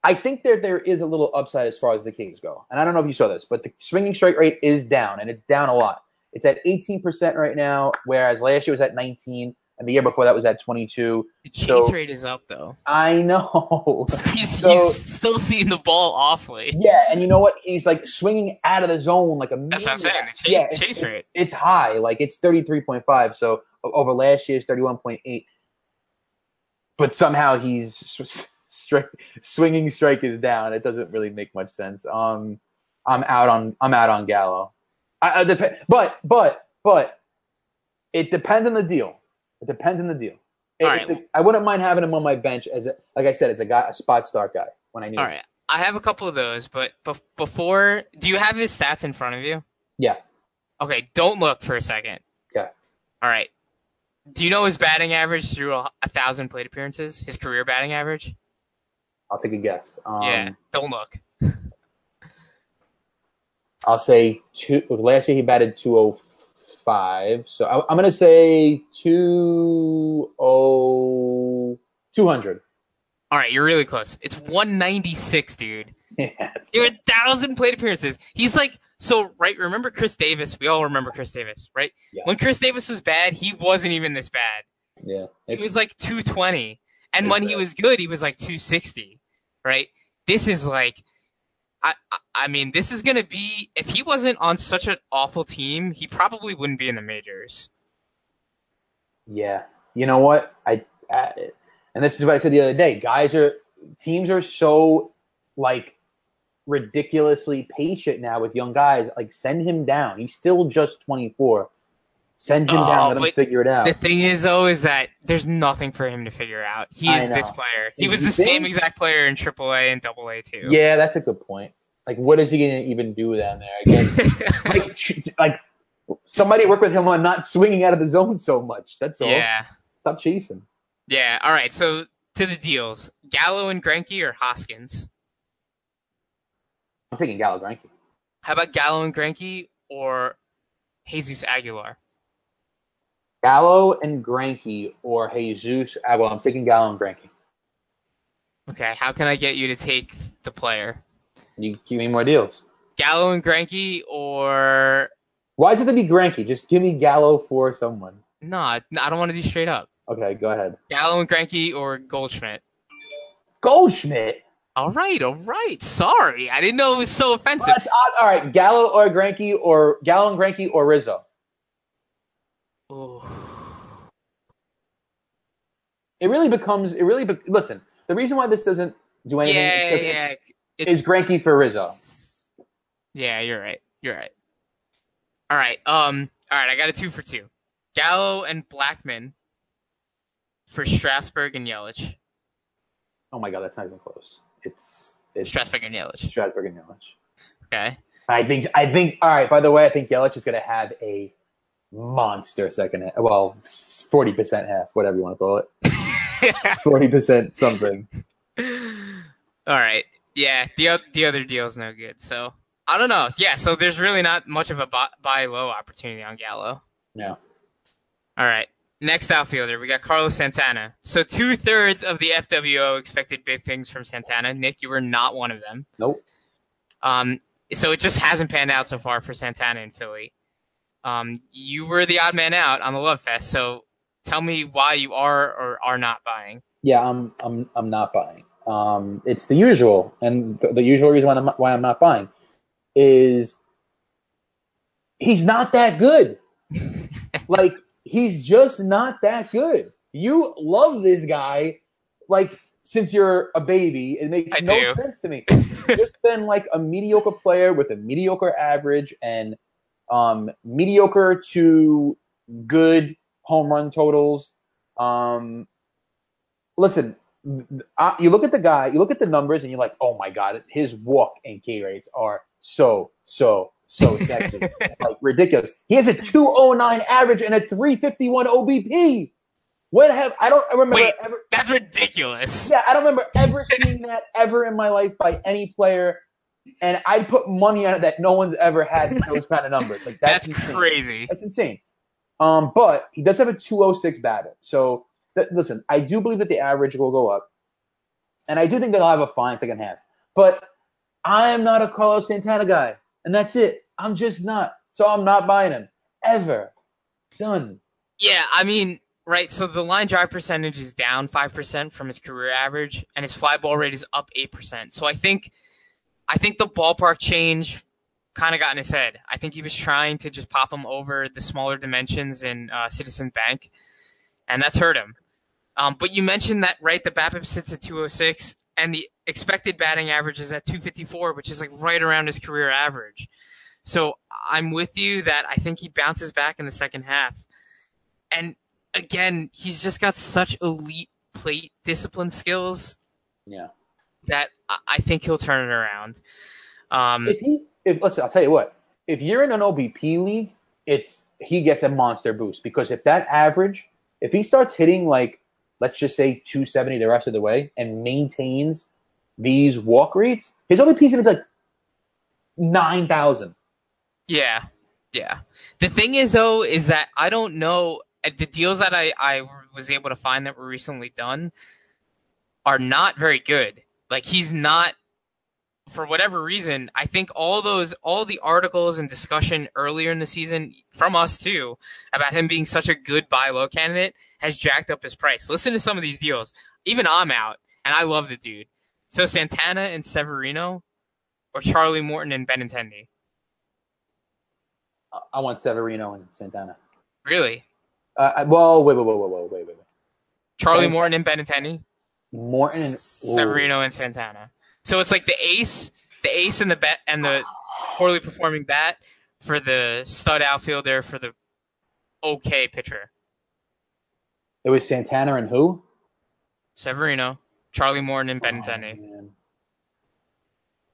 I think there there is a little upside as far as the Kings go, and I don't know if you saw this, but the swinging strike rate is down, and it's down a lot. It's at 18% right now, whereas last year was at 19, and the year before that was at 22. The chase So- rate is up though. I know. *laughs* He's, So- he's still seeing the ball awfully. Yeah, and you know what? He's like swinging out of the zone like a That's what I'm saying. The chase, yeah, it's, chase it's- rate. it's high. Like it's 33.5. So over last year's 31.8. But somehow he's strike, swinging strike is down. It doesn't really make much sense. Um, I'm out on I'm out on Gallo. I, I dep- but but but it depends on the deal. It depends on the deal. It- right. a- I wouldn't mind having him on my bench as a, like I said, as a guy, a spot start guy when I need. All him. right. I have a couple of those, but bef- before, do you have his stats in front of you? Yeah. Okay, don't look for a second. Okay. All right. Do you know his batting average through a, a thousand plate appearances? His career batting average? I'll take a guess. Um, yeah. Don't look. *laughs* I'll say two. Last year he batted 205. So I, I'm gonna say 20 200. All right, you're really close. It's 196, dude. *laughs* Yeah. Are a thousand plate appearances. He's like, so right. Remember Chris Davis? We all remember Chris Davis, right? Yeah. When Chris Davis was bad, he wasn't even this bad. Yeah. He was like 220, and when he was good, he was like 260, right? This is like, I, I- mean, this is gonna be if he wasn't on such an awful team, he probably wouldn't be in the majors. Yeah. You know what? I, I and this is what I said the other day. Guys are teams are so like ridiculously patient now with young guys. Like send him down. He's still just 24. Send him Oh, down. Let him figure it out. The thing is, though, is that there's nothing for him to figure out. He is this player. He You was the think? same exact player in AAA and AA too. Yeah, that's a good point. Like, what is he gonna even do down there? *laughs* Like, like somebody work with him on not swinging out of the zone so much. That's all. yeah. Stop chasing. Yeah. All right. So to the deals: Gallo and Greinke or Hoskins? I'm thinking Gallo Greinke. How about Gallo and Greinke or Jesus Aguilar? Gallo and Greinke or Jesus. ah, Well, I'm taking Gallo and Greinke. Okay. How can I get you to take the player? You give me more deals. Gallo and Greinke or Why does it have to be Greinke? Just give me Gallo for someone. no? I don't want to do straight up. Okay, go ahead. Gallo and Greinke or Goldschmidt. Goldschmidt. All right. All right. Sorry, I didn't know it was so offensive. All right, Gallo or Greinke or Gallo and Greinke or Rizzo. Ooh. It really becomes. It really. Be- listen, the reason why this doesn't do anything Yeah, is, yeah. it's- is Greinke for Rizzo. Yeah, you're right. You're right. All right. Um. All right. I got a two for two. Gallo and Blackmon for Strasburg and Yelich. Oh my god, that's not even close. It's it's Strasburg and Yelich. Strasburg and Yelich. Okay. I think I think all right. By the way, I think Yelich is going to have a monster second half. Well, forty percent half, whatever you want to call it. Forty percent something. All right. Yeah. The the other deal's no good. So I don't know. Yeah. So there's really not much of a buy, buy low opportunity on Gallo. Yeah. All right. Next outfielder, we got Carlos Santana. So two thirds of the FWO expected big things from Santana. Nick, you were not one of them. Nope. Um, so it just hasn't panned out so far for Santana in Philly. Um, you were the odd man out on the Love Fest, so tell me why you are or are not buying. Yeah, I'm I'm I'm not buying. Um, it's the usual, and the, the usual reason why I'm why I'm not buying is he's not that good. *laughs* like he's just not that good. You love this guy, like since you're a baby. It makes I no do. sense to me. He's just been like a mediocre player with a mediocre average and um, mediocre to good home run totals. Um, listen, uh, you look at the guy, you look at the numbers, and you're like, oh my god, his walk and K rates are so so so *laughs* sexy, like ridiculous. He has a 209 average and a 351 OBP. What have I don't remember Wait, ever? that's ridiculous. Yeah, I don't remember ever seeing that ever in my life by any player. And I'd put money on it that no one's ever had those kind of numbers. Like that's, That's crazy. That's insane. Um, but he does have a 206 BABIP. So th- listen, I do believe that the average will go up, and I do think that he'll have a fine second half. But I am not a Carlos Santana guy, and that's it. I'm just not. So I'm not buying him ever. Done. Yeah, I mean, right. So the line drive percentage is down five percent from his career average, and his fly ball rate is up eight percent. So I think, I think the ballpark change kind of got in his head. I think he was trying to just pop him over the smaller dimensions in uh, Citizen Bank, and that's hurt him. Um, but you mentioned that right, the BABIP sits at 206, and the expected batting average is at 254, which is like right around his career average. So I'm with you that I think he bounces back in the second half. And again, he's just got such elite plate discipline skills Yeah. that I think he'll turn it around. Um, If he, if listen, I'll tell you what. If you're in an OBP league, it's he gets a monster boost because if that average, if he starts hitting like let's just say 270 the rest of the way and maintains these walk rates, his OBP is gonna be like nine thousand. Yeah, yeah. The thing is though, is that I don't know uh, the deals that I I was able to find that were recently done are not very good. Like he's not for whatever reason, I think all those, all the articles and discussion earlier in the season from us too about him being such a good buy low candidate has jacked up his price. Listen to some of these deals. Even I'm out, and I love the dude. So Santana and Severino, or Charlie Morton and Benintendi. I want Severino and Santana. Really? Uh, well, wait, wait, wait, wait, wait, wait, wait. Charlie Ben- Morton and Benintendi? Morton and ooh. Severino and Santana. So it's like the ace, the ace and the bet and the poorly performing bat for the stud outfielder for the okay pitcher. It was Santana and who? Severino, Charlie Morton, and Oh, Benintendi. man.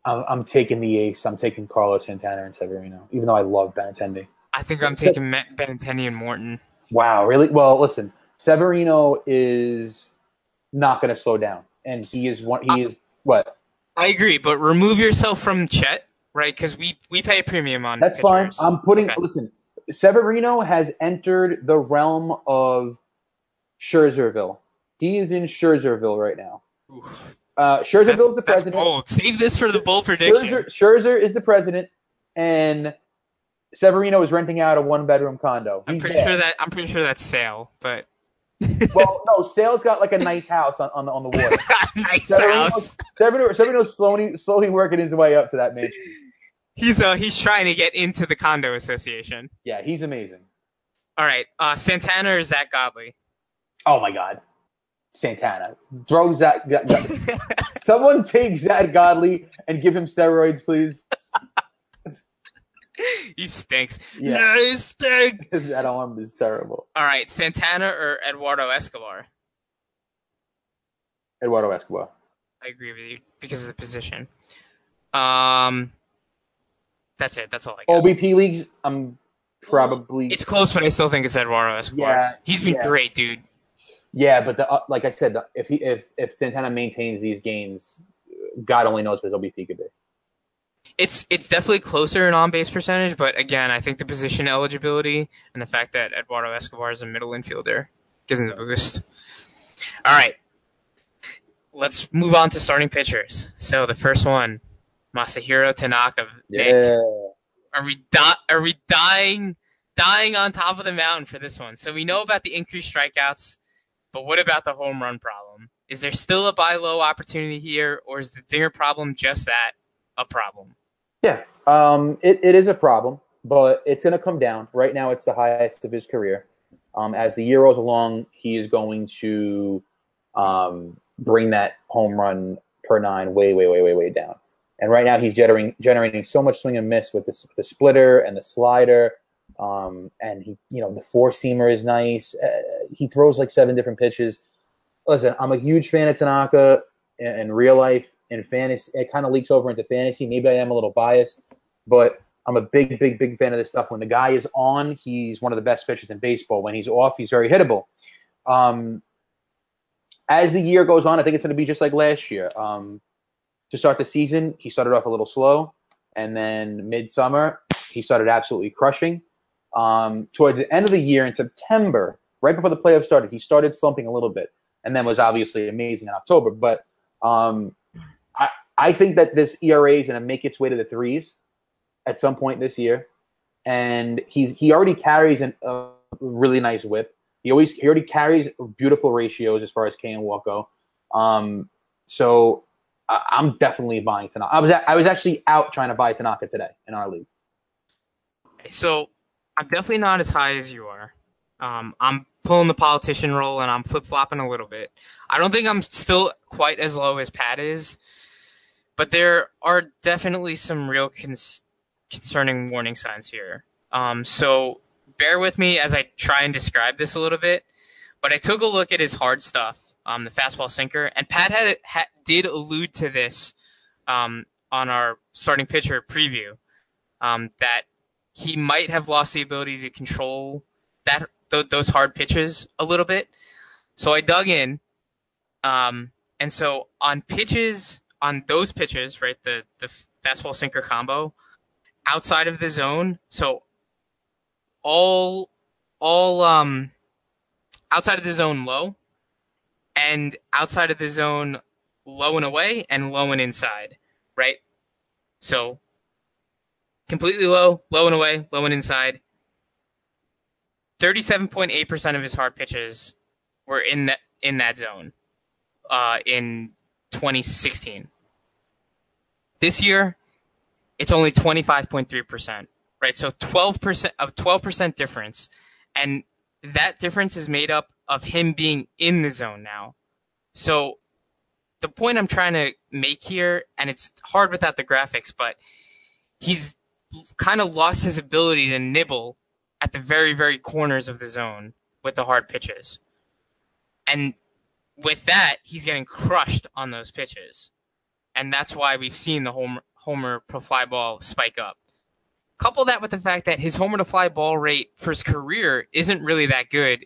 I'm, I'm taking the ace. I'm taking Carlos Santana and Severino, even though I love Benintendi. I think I'm taking Benintendi and Morton. Wow, really? Well, listen, Severino is not going to slow down, and he is one. He uh, is what? I agree, but remove yourself from Chet, right? Because we we pay a premium on. That's fine. I'm putting. Okay. Listen, Severino has entered the realm of Scherzerville. He is in Scherzerville right now. Ooh, Uh, Scherzerville is the president. bold. Save this for the bold prediction. Scherzer, Scherzer is the president, and Severino is renting out a one-bedroom condo. I'm pretty there. sure that I'm pretty sure that's Sale, but *laughs* Well, no, Sale's got like a nice house on, on the on the water. *laughs* nice Severino's, house. Severino, Severino's slowly slowly working his way up to that mansion. He's uh he's trying to get into the condo association. Yeah, he's amazing. All right, uh, Santana or Zack Godley? Oh my God, Santana throw Zack. *laughs* Someone take Zack Godley and give him steroids, please. *laughs* he stinks. Yeah. No, he stinks. *laughs* I don't that arm is terrible. All right, Santana or Eduardo Escobar? Eduardo Escobar. I agree with you because of the position. Um, that's it. That's all I got. OBP leagues, I'm probably It's close, but I still think it's Eduardo Escobar. Yeah, He's been yeah. great, dude. yeah, but the, uh, like I said, the, if he if if Santana maintains these gains, God only knows what his OBP could be. It's it's definitely closer in on base percentage, but again, I think the position eligibility and the fact that Eduardo Escobar is a middle infielder gives him the boost. All right, let's move on to starting pitchers. So the first one, Masahiro Tanaka. Nick, are we di- are we dying dying on top of the mountain for this one? So we know about the increased strikeouts, but what about the home run problem? Is there still a buy low opportunity here, or is the dinger problem just that a problem? Yeah, um, it, it is a problem, but it's going to come down. Right now, it's the highest of his career. Um, as the year rolls along, he is going to um, bring that home run per nine way, way, way, way, way down. And right now, he's generating generating so much swing and miss with the, the splitter and the slider. Um, and he, you know, the four seamer is nice. Uh, he throws like seven different pitches. listen, I'm a huge fan of Tanaka in, in real life. In fantasy, it kind of leaks over into fantasy. Maybe I am a little biased, but I'm a big, big, big fan of this stuff. When the guy is on, he's one of the best pitchers in baseball. When he's off, he's very hittable. Um, as the year goes on, I think it's going to be just like last year. Um, to start the season, he started off a little slow, and then midsummer, he started absolutely crushing. Um, towards the end of the year in September, right before the playoffs started, he started slumping a little bit, and then was obviously amazing in October. But um, I, think that this ERA is going to make its way to the threes at some point this year, and he's he already carries an, a really nice whip. He always he already carries beautiful ratios as far as K and walk go. Um, so I, I'm definitely buying Tanaka. I was I was actually out trying to buy Tanaka today in our league. So I'm definitely not as high as you are. Um, I'm pulling the politician role and I'm flip flopping a little bit. I don't think I'm still quite as low as Pat is, but there are definitely some real cons- concerning warning signs here. Um, so bear with me as I try and describe this a little bit. But I took a look at his hard stuff, um, the fastball sinker, and Pat had, had did allude to this um, on our starting pitcher preview um, that he might have lost the ability to control that th- those hard pitches a little bit. So I dug in, um, and so on pitches on those pitches, right, the the fastball sinker combo, outside of the zone, so all all um outside of the zone low and outside of the zone low and away and low and inside, right? So completely low, low and away, low and inside. 37.8% of his hard pitches were in that in that zone uh, in 2016. This year, it's only 25.3%, right? So 12% of 12% difference, and that difference is made up of him being in the zone now. So the point I'm trying to make here, and it's hard without the graphics, but he's kind of lost his ability to nibble at the very, very corners of the zone with the hard pitches. And with that, he's getting crushed on those pitches. And that's why we've seen the homer, homer per fly ball spike up. Couple that with the fact that his homer to fly ball rate for his career isn't really that good,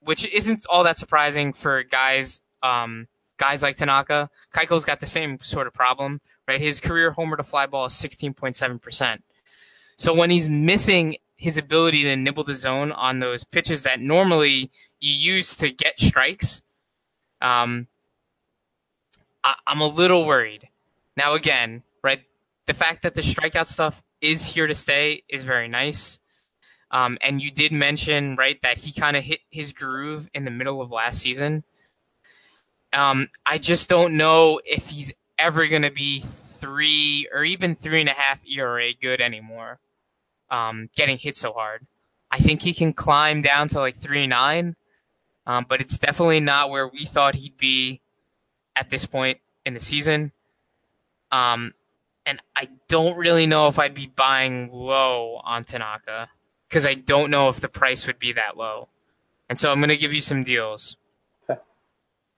which isn't all that surprising for guys, um, guys like Tanaka. Keuchel's got the same sort of problem, right? His career homer to fly ball is 16.7%. So when he's missing his ability to nibble the zone on those pitches that normally you use to get strikes, um, I, I'm a little worried. Now again, right, the fact that the strikeout stuff is here to stay is very nice. Um, and you did mention, right, that he kind of hit his groove in the middle of last season. Um, I just don't know if he's ever going to be three or even three and a half ERA good anymore. Um, getting hit so hard. I think he can climb down to like three nine, um, but it's definitely not where we thought he'd be at this point in the season. Um, and I don't really know if I'd be buying low on Tanaka because I don't know if the price would be that low. And so I'm going to give you some deals. Okay.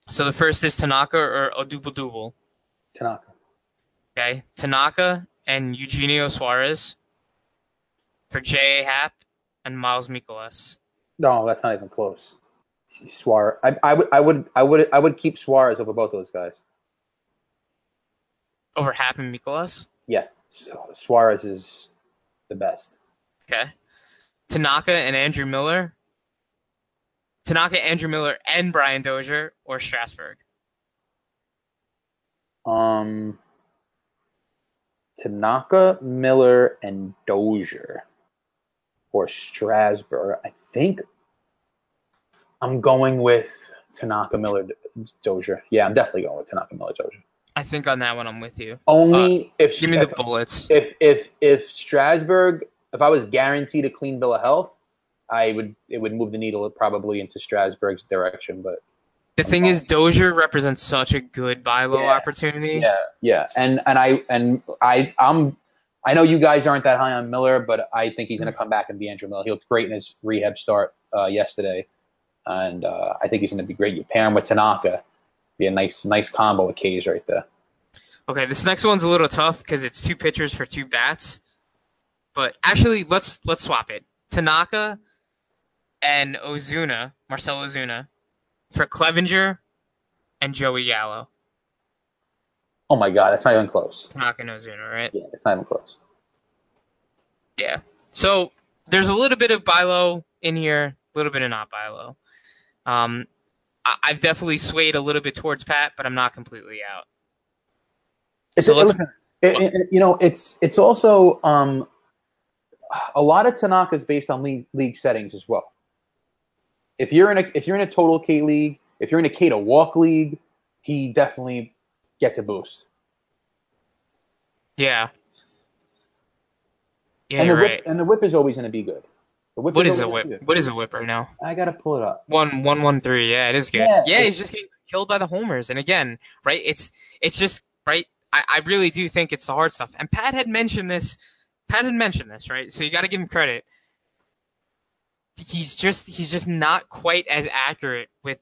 So the first is Tanaka or Odubel Tanaka. Okay, Tanaka and Eugenio Suarez for J.A. Happ and Miles Mikolas. No, that's not even close. Suarez. I, I would I would I would I would keep Suarez over both those guys. Over Happ and Mikolas? Yeah, Su- Suarez is the best. Okay. Tanaka and Andrew Miller. Tanaka, Andrew Miller, and Brian Dozier or Strasburg. Um, Tanaka, Miller, and Dozier or Strasburg. I think I'm going with Tanaka, Miller, Dozier. Yeah, I'm definitely going with Tanaka, Miller, Dozier. I think on that one I'm with you. Only if Give me the if, bullets. if if if Strasburg, if I was guaranteed a clean bill of health, I would it would move the needle probably into Strasburg's direction. But The thing is, Dozier represents such a good buy low Yeah. opportunity. yeah, yeah, and and I and I I'm I know you guys aren't that high on Miller, but I think he's going to come back and be Andrew Miller. He looked great in his rehab start uh, yesterday. And uh, I think he's going to be great. You pair him with Tanaka, be a nice nice combo of K's right there. Okay, this next one's a little tough because it's two pitchers for two bats. But actually, let's let's swap it. Tanaka and Ozuna, Marcell Ozuna, for Clevinger and Joey Gallo. Oh my God, that's not even close. Tanaka and Ozuna, right? Yeah, it's not even close. Yeah. So there's a little bit of buy low in here, a little bit of not buy low. Um, I- I've definitely swayed a little bit towards Pat, but I'm not completely out. So let's- listen, it, it- you know, it's it's also um, a lot of Tanaka is based on league, league settings as well. If you're in a if you're in a total K league, if you're in a K to walk league, he definitely gets a boost. Yeah. Yeah, and the whip right. and the whip is always going to be good. Whip What is a whip? good. What is a whip right now? I gotta pull it up. One one one three. Yeah, it is good. Yeah, Yeah, he's just getting killed by the homers. And again, right? It's it's just right. I, I really do think it's the hard stuff. And Pat had mentioned this. Pat had mentioned this, right? So you got to give him credit. He's just he's just not quite as accurate with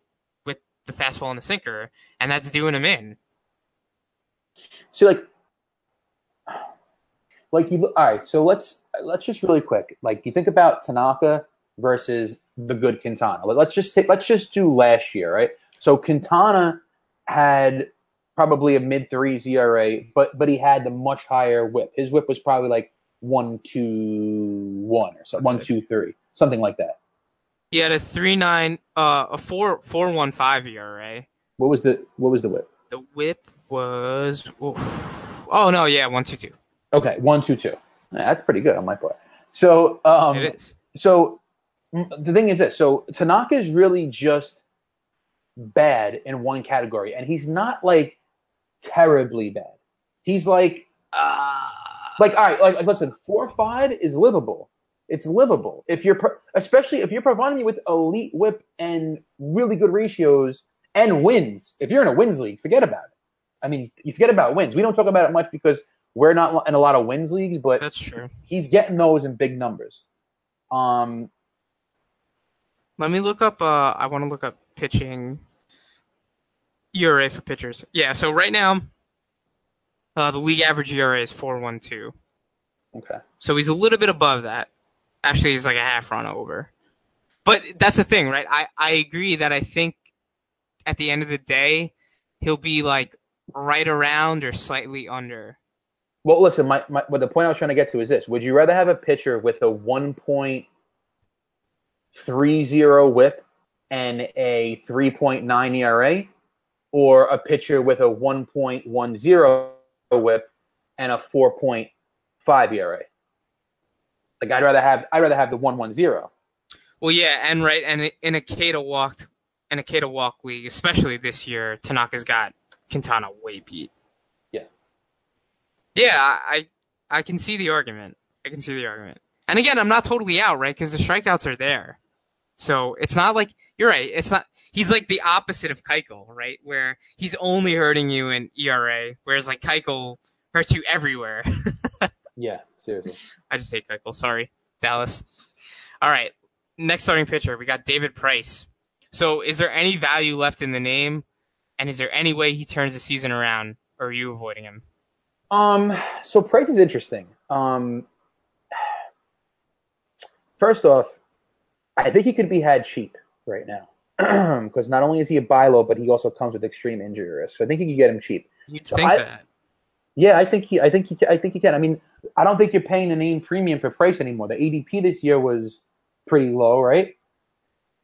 with the fastball and the sinker, and that's doing him in. See, like, like you. All right, so let's let's just really quick. Like, you think about Tanaka versus the good Quintana. Let- Let's just take. Let's just do last year, right? So Quintana had probably a mid threes ERA, but but he had the much higher WHIP. His WHIP was probably like one two one or so, one two three, something like that. He had a three nine, uh, a four four one five ERA. What was the what was the WHIP? The whip was oof. oh no, yeah, one two two. Okay, one two two. That's pretty good on my part. So um, It is. So the thing is this: so Tanaka is really just bad in one category, and he's not like terribly bad. He's like, uh, like all right, like, like listen, four or five is livable. It's livable if you're, pro- especially if you're providing me with elite whip and really good ratios and wins. If you're in a wins league, forget about it. I mean, you forget about wins. We don't talk about it much because we're not in a lot of wins leagues, but That's true. he's getting those in big numbers. Um, Let me look up. Uh, I want to look up pitching ERA for pitchers. Yeah. So right now, uh, the league average ERA is four one two. okay. So he's a little bit above that. Actually, he's like a half run over. But that's the thing, right? I I agree that I think at the end of the day, he'll be like right around or slightly under. Well, listen, my, my what the point I was trying to get to is this: Would you rather have a pitcher with a 1.30 WHIP and a 3.9 ERA, or a pitcher with a 1.10 WHIP and a 4.5 ERA? Like I'd rather have I'd rather have the 1.10. Well, yeah, and right, and in a to walk, in a to walk league, especially this year, Tanaka's got Quintana way beat. Yeah. I I can see the argument. I can see the argument. And again, I'm not totally out, right? Because the strikeouts are there. So it's not like you're right. It's not. He's like the opposite of Keuchel, right? Where he's only hurting you in ERA, whereas like Keuchel hurts you everywhere. *laughs* Yeah, seriously. I just hate Keuchel. Sorry, Dallas. All right, next starting pitcher, we got David Price. So, is there any value left in the name, and is there any way he turns the season around, or are you avoiding him? Um, so Price is interesting. Um, first off, I think he could be had cheap right now *clears throat* because not only is he a buy low, but he also comes with extreme injury risk. So I think you could get him cheap. You'd So think I- that. Yeah, I think he, I think he, I think he can. I mean, I don't think you're paying the name premium for Price anymore. The ADP this year was pretty low, right?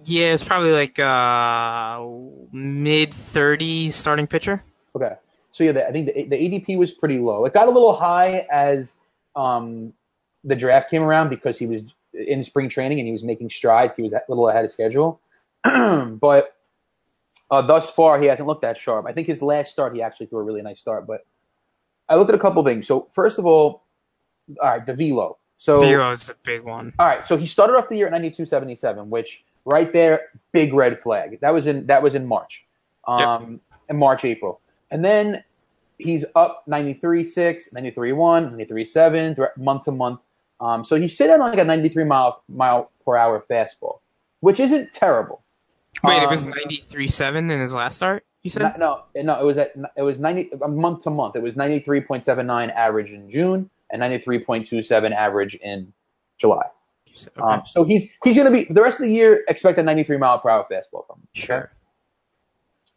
Yeah, it's probably like uh mid 30s starting pitcher. Okay. So yeah, the, I think the, the ADP was pretty low. It got a little high as um, the draft came around because he was in spring training and he was making strides. He was a little ahead of schedule, *clears throat* but uh, thus far he hasn't looked that sharp. I think his last start he actually threw a really nice start. But I looked at a couple things. So first of all, all right, the velo. So Velo's a big one. all right, so he started off the year at 92.77, which right there, big red flag. That was in that was in March, um, in March April, and then he's up 93.6, 93.1, 93.7 throughout- month to month. Um, so he's sitting on like a 93 mile mile per hour fastball, which isn't terrible. Wait, it was Um, 93.7 in his last start. You said? No, no, it was at it was 90 a month to month. It was 93.79 average in June and 93.27 average in July. Okay. Um, so he's he's going to be the rest of the year. Expect a 93 mile per hour fastball from him. okay? sure.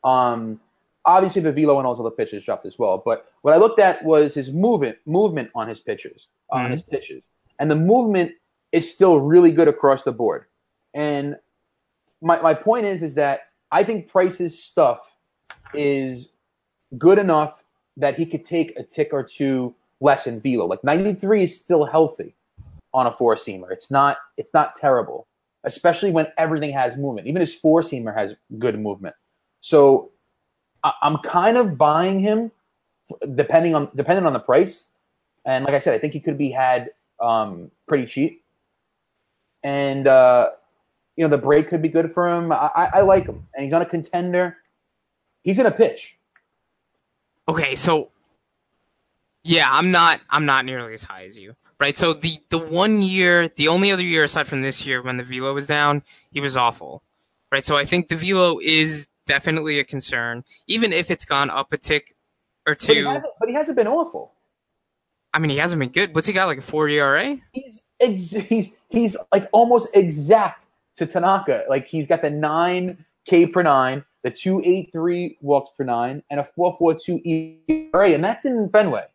Um, obviously the velo and all the pitches dropped as well. But what I looked at was his movement movement on his pitches on Mhm. his pitches, and the movement is still really good across the board. And my my point is is that I think Price's stuff is good enough that he could take a tick or two less in velo. Like 93 is still healthy on a four seamer. It's not it's not terrible, especially when everything has movement. Even his four seamer has good movement. So I, I'm kind of buying him, depending on depending on the price. And like I said, I think he could be had um, pretty cheap. And uh, you know the break could be good for him. I, I, I like him, and he's on a contender. He's gonna pitch. Okay, so yeah, I'm not I'm not nearly as high as you. Right? So the the one year, the only other year aside from this year when the velo was down, he was awful. Right? So I think the velo is definitely a concern, even if it's gone up a tick or But he two. hasn't, but he hasn't been awful. I mean, he hasn't been good. What's he got like a 4 ERA? He's ex- he's he's like almost exact to Tanaka. Like he's got the nine K per nine, the two eight three walks per nine, and a four four two ERA, and that's in Fenway,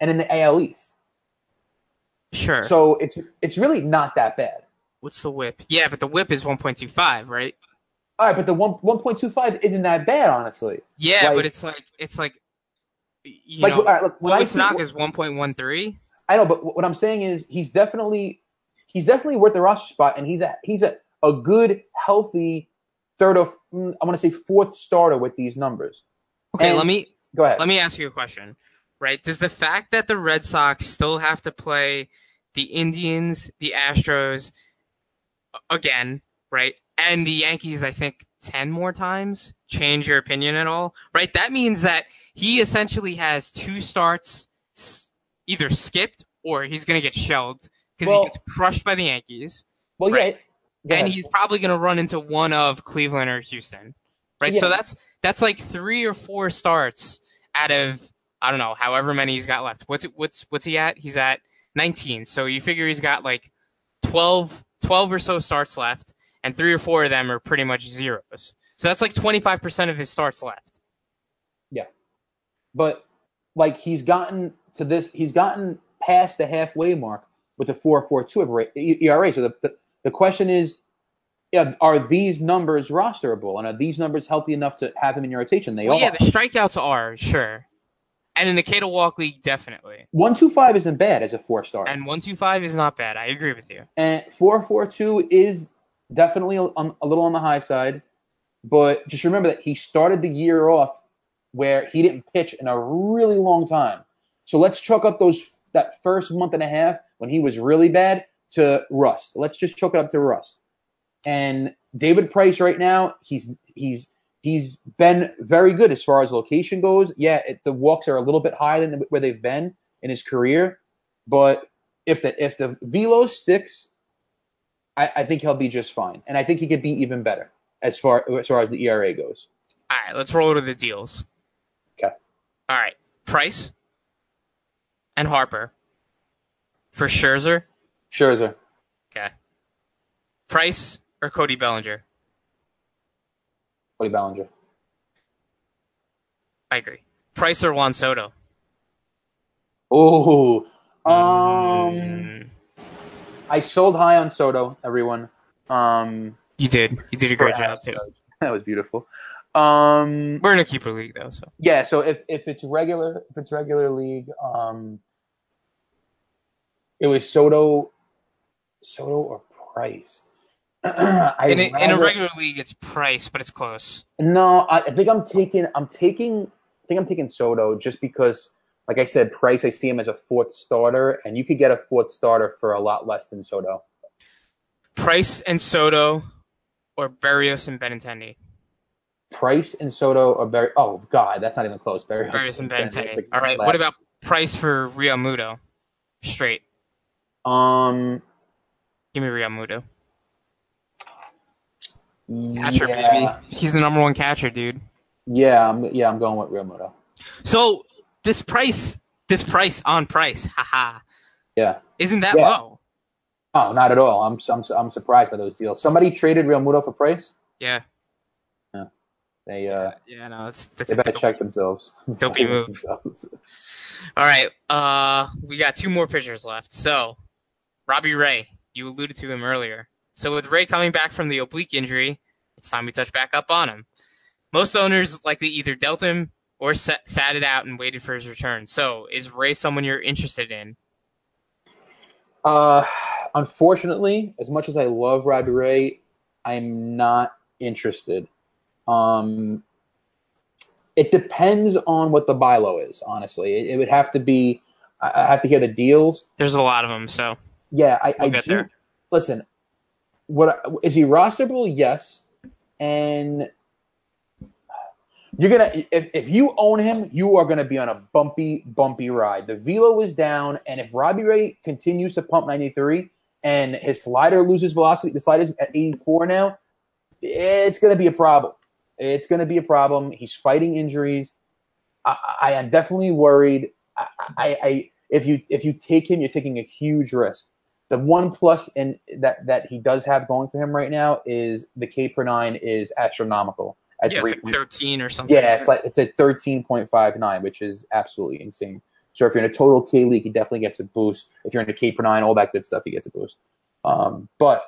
and in the AL East. Sure. So it's it's really not that bad. What's the whip? Yeah, but the whip is 1.25, right? All right, but the one one point two five isn't that bad, honestly. Yeah, Like- but it's like it's like you Like, know, all right, look, when I Louis see- Tanaka's 1.13. I know, but what I'm saying is he's definitely he's definitely worth the roster spot, and he's a he's a, a good, healthy third or mm, I want to say fourth starter with these numbers. Okay, And- let me Go ahead. let me ask you a question. Right? Does the fact that the Red Sox still have to play the Indians, the Astros again, right? And the Yankees, I think, 10 more times change your opinion at all? Right? That means that he essentially has two starts either skipped or he's going to get shelled because Well- he gets crushed by the Yankees. well, right. yeah, and he's probably going to run into one of Cleveland or Houston, right? Yeah. So that's that's like three or four starts out of I don't know, however many he's got left. What's what's what's he at? He's at 19. So you figure he's got like 12 12 or so starts left, and three or four of them are pretty much zeros. So that's like 25% of his starts left. Yeah. But like he's gotten to this, he's gotten past the halfway mark with the four four two ERA. So the, the the question is, are these numbers rosterable, and are these numbers healthy enough to have him in your rotation? They Well, are. yeah, the strikeouts are sure, and in the K to Walk League definitely, One two five isn't bad as a four star. and 125 is not bad. I agree with you. And 442 is definitely a, a little on the high side, but just remember that he started the year off where he didn't pitch in a really long time. So let's chalk up those that first month and a half when he was really bad to rust. Let's just chalk it up to rust. And David Price right now, he's he's he's been very good as far as location goes. Yeah, it, the walks are a little bit higher than where they've been in his career, but if the if the velo sticks, I, I think he'll be just fine, and I think he could be even better as far as far as the ERA goes. All right, let's roll to the deals. Okay. All right, Price and Harper for Scherzer. Scherzer, Okay. Price or Cody Bellinger. Cody Bellinger, I agree. Price or Juan Soto. Oh, um, Mm, I sold high on Soto. Everyone, um, you did. You did a great job too. *laughs* That was beautiful. Um, We're in a keeper league though, so yeah. So if if it's regular, if it's regular league, um, it was Soto, Soto or Price. *clears throat* In a, in a regular league it's Price, but it's close. No, I, I think I'm taking I'm taking I think I'm taking Soto just because, like I said, Price I see him as a fourth starter, and you could get a fourth starter for a lot less than Soto. Price and Soto, or Barrios and Benintendi. Price and Soto are very. Oh God, that's not even close. Barrios, Barrios and That's Benintendi. All right. last. What about Price for Realmuto? Straight. Um, Give me Realmuto. Catcher, yeah, baby. He's the number one catcher, dude. yeah, I'm, yeah, I'm going with Realmuto. So this price, this price on price, haha, Yeah. isn't that Yeah. low? Oh, not at all. I'm I'm I'm surprised by those deals. Somebody traded Realmuto for Price. Yeah. Yeah. They uh Yeah, no, it's that's they better dope- check themselves. Dopey move. Themselves. All right, uh, we got two more pitchers left. So, Robbie Ray, you alluded to him earlier. So with Ray coming back from the oblique injury, it's time we touch back up on him. Most owners likely either dealt him or sat, sat it out and waited for his return. So is Ray someone you're interested in? Uh, unfortunately, as much as I love Robbie Ray, I'm not interested. Um, it depends on what the buy low is. Honestly, it, it would have to be. I I have to hear the deals. There's a lot of them, so Yeah, I, We'll I get do. there. Listen, what is he rosterable? Yes, and you're gonna if if you own him, you are gonna be on a bumpy bumpy ride. The velo is down, and if Robbie Ray continues to pump 93 and his slider loses velocity, the slider's at 84 now, it's gonna be a problem. It's gonna be a problem. He's fighting injuries. I, I am definitely worried. I, I, I if you if you take him, you're taking a huge risk. The one plus in that that he does have going for him right now is the K per nine is astronomical at yeah, it's like point 13 or something. yeah, it's like it's at thirteen point five nine, which is absolutely insane. So if you're in a total K league, he definitely gets a boost. If you're in a K per nine, all that good stuff, he gets a boost. Um, but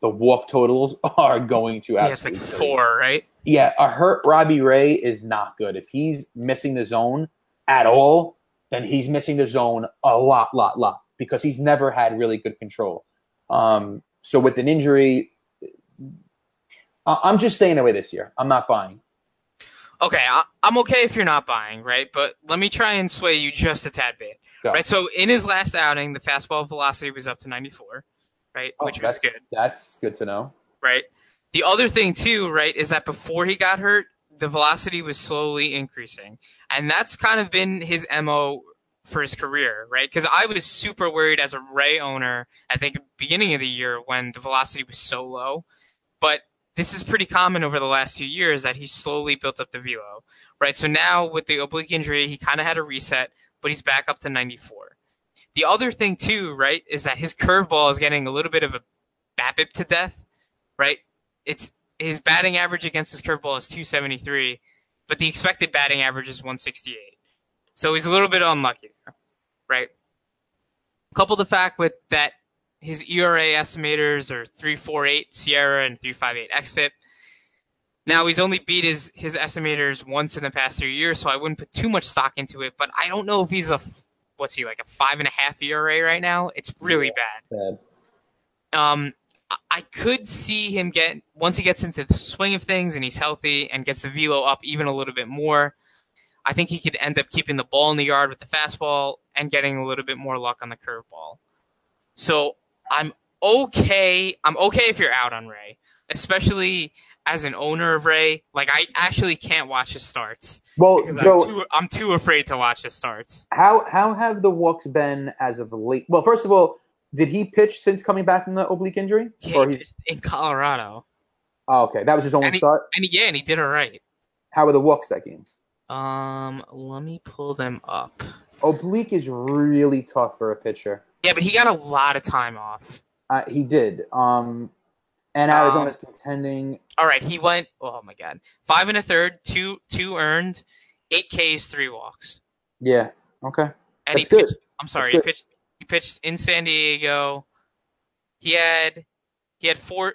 the walk totals *laughs* are going to absolutely. yeah, it's like four, right? Yeah, a hurt Robbie Ray is not good. If he's missing the zone at all, then he's missing the zone a lot, lot, lot because he's never had really good control. Um, so with an injury, I'm just staying away this year. I'm not buying. Okay, I, I'm okay if you're not buying, right? But let me try and sway you just a tad bit, Go. right? So in his last outing, the fastball velocity was up to 94, right? Oh, Which was that's, good, That's good to know. right? The other thing too, right, is that before he got hurt, the velocity was slowly increasing, and that's kind of been his mo for his career, right? Because I was super worried as a Ray owner at the beginning of the year when the velocity was so low, but this is pretty common over the last few years that he slowly built up the velo, right? So now with the oblique injury, he kind of had a reset, but he's back up to 94. The other thing too, right, is that his curveball is getting a little bit of a BABIP to death, right? It's his batting average against his curveball is 273, but the expected batting average is 168. So he's a little bit unlucky there, right? Couple the fact with that his ERA estimators are 348 SIERA and 358 XFIP. Now he's only beat his his estimators once in the past three years, so I wouldn't put too much stock into it. But I don't know if he's a what's he like a five and a half ERA right now. It's really bad. Bad. Um, I- I could see him get once he gets into the swing of things and he's healthy and gets the velo up even a little bit more. I think he could end up keeping the ball in the yard with the fastball and getting a little bit more luck on the curveball. So I'm okay. I'm okay if you're out on Ray, especially as an owner of Ray. Like I actually can't watch his starts Well, Joe, I'm too I'm too afraid to watch his starts. how how have the walks been as of late? Well, first of all, did he pitch since coming back from the oblique injury? Yeah, Or he's in Colorado, oh, okay, that was his only and he, start. and he, yeah, and he did all right. How were the walks that game? Um, let me pull them up. Oblique is really tough for a pitcher. Yeah, but he got a lot of time off. Uh, he did. Um, and Arizona's contending. All right, he went. Oh my God, five and a third, two two earned, eight Ks, three walks. Yeah. Okay. And That's he good. pitched, I'm sorry, he pitched. He pitched in San Diego. He had he had four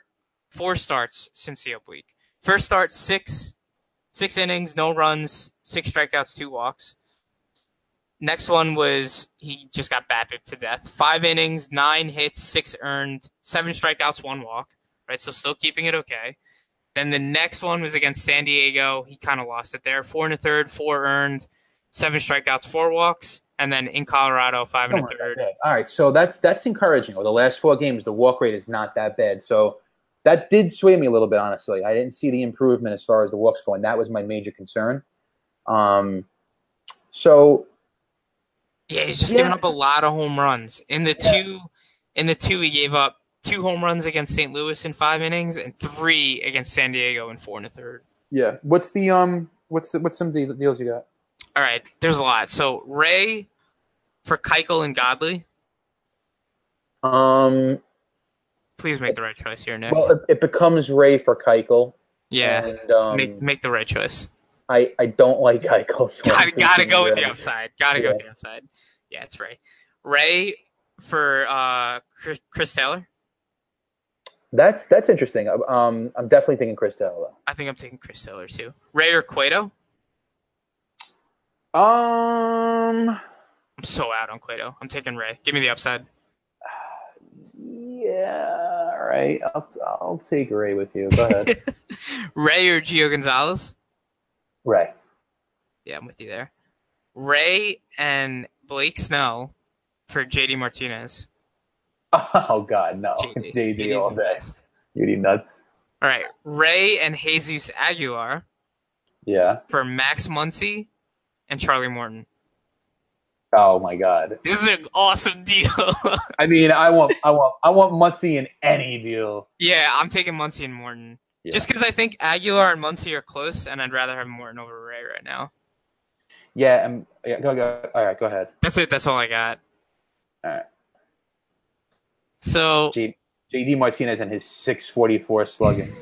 four starts since the oblique. First start six six innings, no runs, six strikeouts, two walks. Next one was he just got BABIP to death. Five innings, nine hits, six earned, seven strikeouts, one walk. Right, so still keeping it okay. Then the next one was against San Diego. He kind of lost it there. Four and a third, four earned, seven strikeouts, four walks. And then in Colorado, five and a Don't worry third. All right, so that's that's encouraging. Over the last four games, the walk rate is not that bad. So that did sway me a little bit, honestly. I didn't see the improvement as far as the walks going. That was my major concern. Um, so Yeah, he's just Yeah. giving up a lot of home runs. In the two, in the two, he gave up two home runs against St. Louis in five innings and three against San Diego in four and a third. Yeah. What's the um? What's the, what's some deal- deals you got? All right, there's a lot. So Ray for Keuchel and Godley. Um. Please make the right choice here, Nick. Well, it, it becomes Ray for Keuchel. yeah, And, um, make make the right choice. I I don't like *laughs* Keuchel. So Gotta I'm gotta go with the upside. Gotta go with the upside. Yeah, it's Ray. Ray for uh Chris, Chris Taylor. That's that's interesting. Um, I'm definitely thinking Chris Taylor. I think I'm taking Chris Taylor too. Ray or Cueto. Um. I'm so out on Cueto. I'm taking Ray. Give me the upside. Yeah. All right. I'll I'll take Ray with you. Go ahead. *laughs* Ray or Gio Gonzalez. Ray. Yeah, I'm with you there. Ray and Blake Snell for JD Martinez. *laughs* Oh God, no. JD. *laughs* JD all day. You nuts. All right, Ray and Jesus Aguilar Yeah. for Max Muncy and Charlie Morton. Oh my God. This is an awesome deal. *laughs* I mean, I want I want I want Muncy in any deal. yeah, I'm taking Muncy and Morton. Yeah. Just because I think Aguilar and Muncy are close, and I'd rather have Morton over Ray right now. Yeah. Um, yeah. Go go. All right. Go ahead. That's it. That's all I got. All right. So J, JD Martinez and his 644 slugging. *laughs*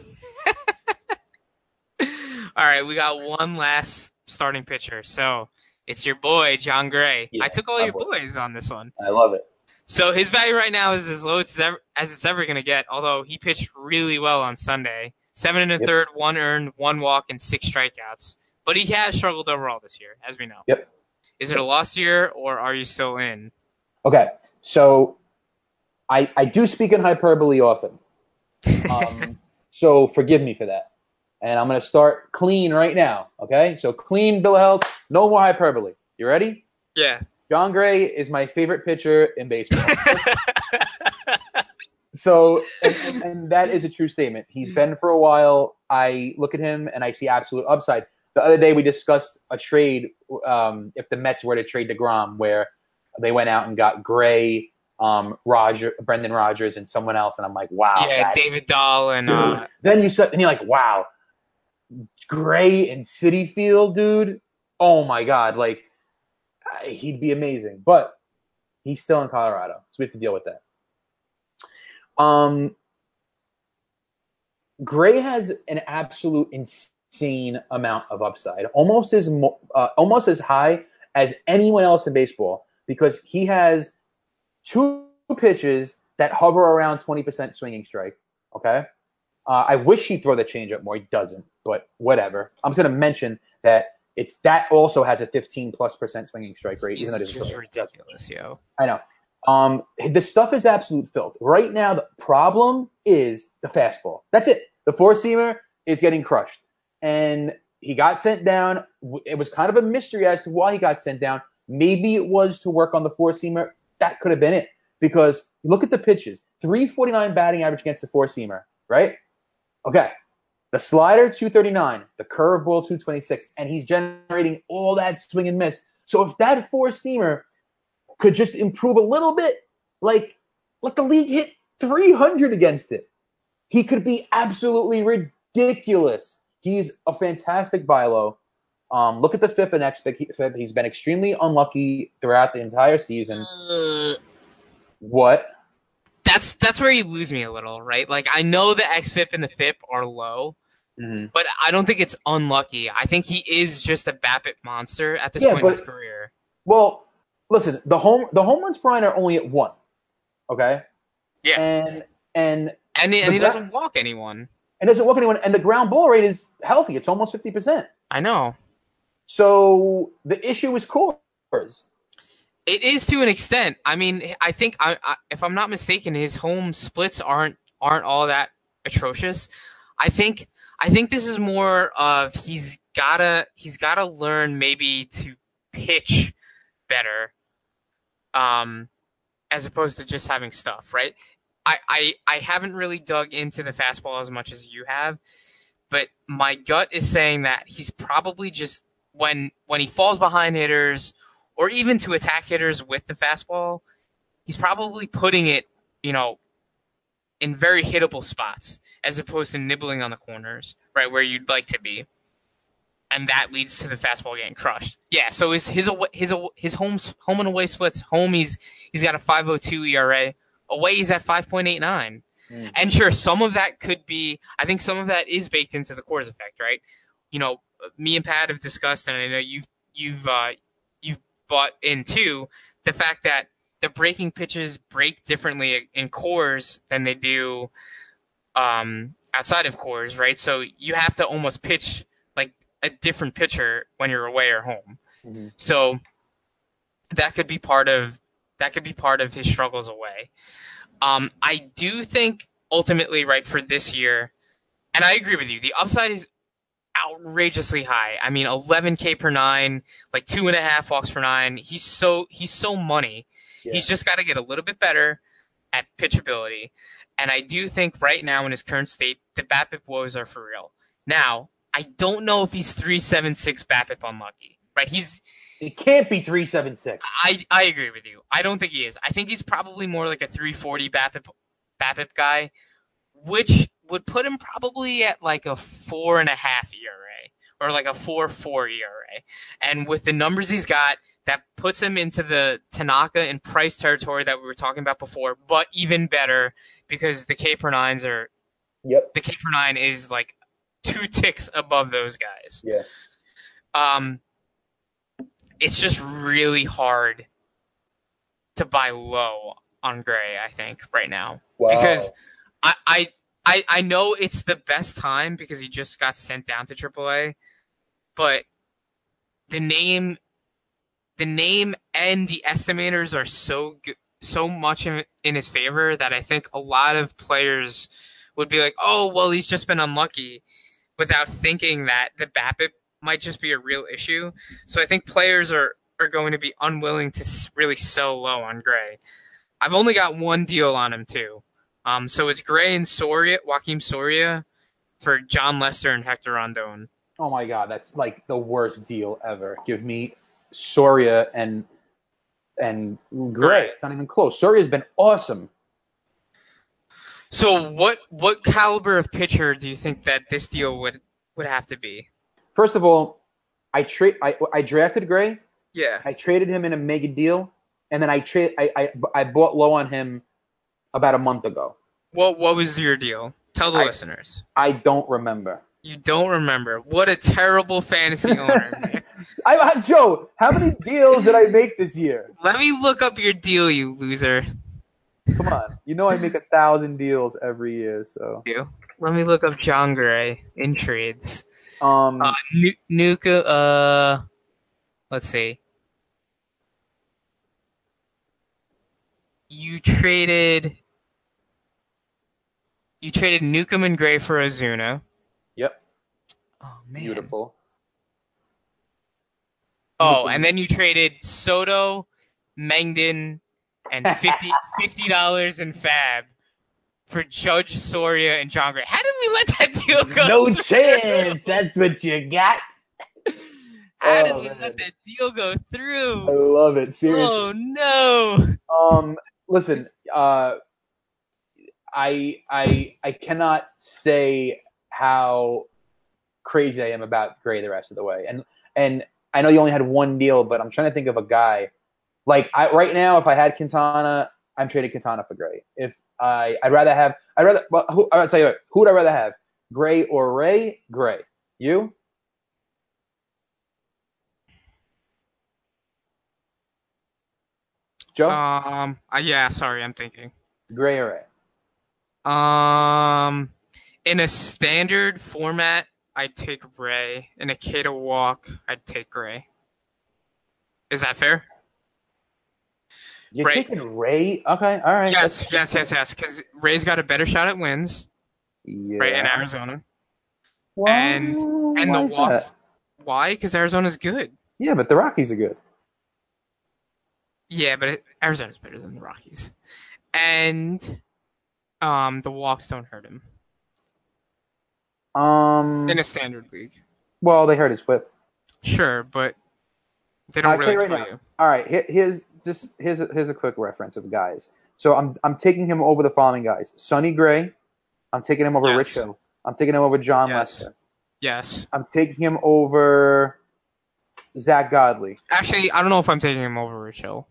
All right, we got one last starting pitcher. So it's your boy Jon Gray. Yeah, I took all your boy. boys on this one. I love it. So his value right now is as low as it's ever, as it's ever going to get. Although he pitched really well on Sunday, seven and a Yep. third, one earned, one walk, and six strikeouts. But he has struggled overall this year, as we know. Yep. Is it a lost year or are you still in? Okay. So I I do speak in hyperbole often. *laughs* Um, so forgive me for that. And I'm gonna start clean right now. Okay. So clean bill of health. No more hyperbole. You ready? yeah. Jon Gray is my favorite pitcher in baseball. *laughs* So, and, and, that is a true statement. He's been for a while. I look at him and I see absolute upside. The other day we discussed a trade, um, if the Mets were to trade deGrom, where they went out and got Gray, um, Roger, Brendan Rodgers, and someone else, and I'm like, wow. yeah, David Dahl and uh, Then you said, and you're like, wow, Gray and Citi Field, dude. Oh my God, like he'd be amazing, but he's still in Colorado, so we have to deal with that. Um, Gray has an absolute insane amount of upside, almost as mo- uh, almost as high as anyone else in baseball, because he has two pitches that hover around 20% swinging strike. Okay. Uh, I wish he'd throw the changeup more. He doesn't, but whatever. I'm just going to mention that it's that also has a 15 plus percent swinging strike rate. he's even though just ridiculous, yo. I know. Um, the stuff is absolute filth. Right now, the problem is the fastball. That's it. The four seamer is getting crushed, and he got sent down. It was kind of a mystery as to why he got sent down. Maybe it was to work on the four seamer. That could have been it because look at the pitches: 349 batting average against the four seamer, right? Okay. The slider 239, the curveball 226, and he's generating all that swing and miss. So if that four seamer could just improve a little bit, like like the league hit 300 against it, he could be absolutely ridiculous. He's a fantastic buy low. Um, look at the FIP and XFIP. He's been extremely unlucky throughout the entire season. Uh, What? that's that's where you lose me a little, right? Like I know the XFIP and the FIP are low, Mhm. but I don't think it's unlucky. I think he is just a BABIP monster at this Yeah, point in his career. Well, listen, the home the home runs per line are only at one. Okay. Yeah. And and And he, and he gra- doesn't walk anyone. and doesn't walk anyone. And the ground ball rate is healthy. It's almost fifty percent. I know. So the issue is Coors. It is to an extent. I mean, I think I, I, if I'm not mistaken, his home splits aren't aren't all that atrocious. I think I think this is more of he's gotta he's gotta learn maybe to pitch better, um, as opposed to just having stuff, right? I, I I haven't really dug into the fastball as much as you have, but my gut is saying that he's probably just when when he falls behind hitters or even to attack hitters with the fastball, he's probably putting it, you know, in very hittable spots as opposed to nibbling on the corners, right where you'd like to be. And that leads to the fastball getting crushed. Yeah, so his his his his home home and away splits. Home he's he's got a 5.02 ERA. Away he's at 5.89. Mm. And sure, some of that could be. I think some of that is baked into the Coors effect, right? You know, me and Pat have discussed, and I know you've you've uh, you've bought into the fact that the breaking pitches break differently in Coors than they do um, outside of Coors, right? So you have to almost pitch a different pitcher when you're away or home. Mm-hmm. So that could be part of that could be part of his struggles away. Um, I do think ultimately, right, for this year, and I agree with you, the upside is outrageously high. I mean, 11k per nine, like two and a half walks per nine. He's so he's so money. Yeah. He's just got to get a little bit better at pitchability. And I do think right now in his current state, the BABIP woes are for real. Now, I don't know if he's 376 BABIP unlucky, right? He's it can't be 376. I I agree with you. I don't think he is. I think he's probably more like a 340 BABIP BABIP guy, which would put him probably at like a four and a half ERA or like a four four ERA. And with the numbers he's got, that puts him into the Tanaka and Price territory that we were talking about before, but even better because the K per nines are. Yep. The K per nine is like two ticks above those guys. Yeah. Um, it's just really hard to buy low on Gray, I think, right now. Wow. Because I, I I I know it's the best time because he just got sent down to AAA, but the name the name and the estimators are so so much in, in his favor that I think a lot of players would be like, "Oh, well, he's just been unlucky," without thinking that the BABIP might just be a real issue. So I think players are, are going to be unwilling to really sell low on Gray. I've only got one deal on him too. Um, so it's Gray and Soria, Joakim Soria for Jon Lester and Hector Rondon. Oh my god, that's like the worst deal ever. Give me Soria and and Gray. It's not even close. Soria's been awesome. So what what caliber of pitcher do you think that this deal would would have to be? First of all, I trade I, I drafted Gray. Yeah. I traded him in a mega deal, and then I trade I, I I bought low on him about a month ago. What what was your deal? Tell the I, listeners. I don't remember. You don't remember. What a terrible fantasy owner. *laughs* I, Joe, how many deals did I make this year? Let me look up your deal, you loser. Come on. You know I make a thousand deals every year, so. You. Let me look up Jon Gray in trades. Um, uh, Nuka, uh, let's see. You traded, you traded Newcomb and Gray for Ozuna. Yep. Oh man. Beautiful. Oh, and then you traded Soto, Mengden, and 50 dollars in FAAB for Judge Soria and Jon Gray. How did we let that deal go? No chance. That's what you got. *laughs* How oh, did we man. let that deal go through? I love it. Seriously. Oh no. Um, listen. Uh, I I I cannot say how crazy I am about Gray the rest of the way. And and I know you only had one deal, but I'm trying to think of a guy. Like I right now, if I had Quintana, I'm trading Quintana for Gray. If I I'd rather have I'd rather well who, I'll tell you what who would I rather have? Gray or Ray? Gray. You? Joe? Um uh, yeah sorry I'm thinking. Gray or Ray? Um in a standard format I'd take Ray. In a K to walk I'd take Gray. Is that fair you're Ray. taking Ray? Okay, all right. Yes, yes, yes, yes. Because Ray's got a better shot at wins. Yeah. Right in Arizona. Why? And and Why the walks. Why? Because Arizona's good. Yeah, but the Rockies are good. Yeah, but it, Arizona's better than the Rockies. And um, the walks don't hurt him. Um. In a standard league. Well, they hurt his whip. Sure, but they don't I'll really tell you right now. you. All right, here, here's just here's a, here's a quick reference of guys. So I'm I'm taking him over the following guys: Sonny Gray. I'm taking him over Yes. I'm taking him over Jon Yes. Lester. Yes. I'm taking him over Zack Godley. Actually, I don't know if I'm taking him over Rich Hill.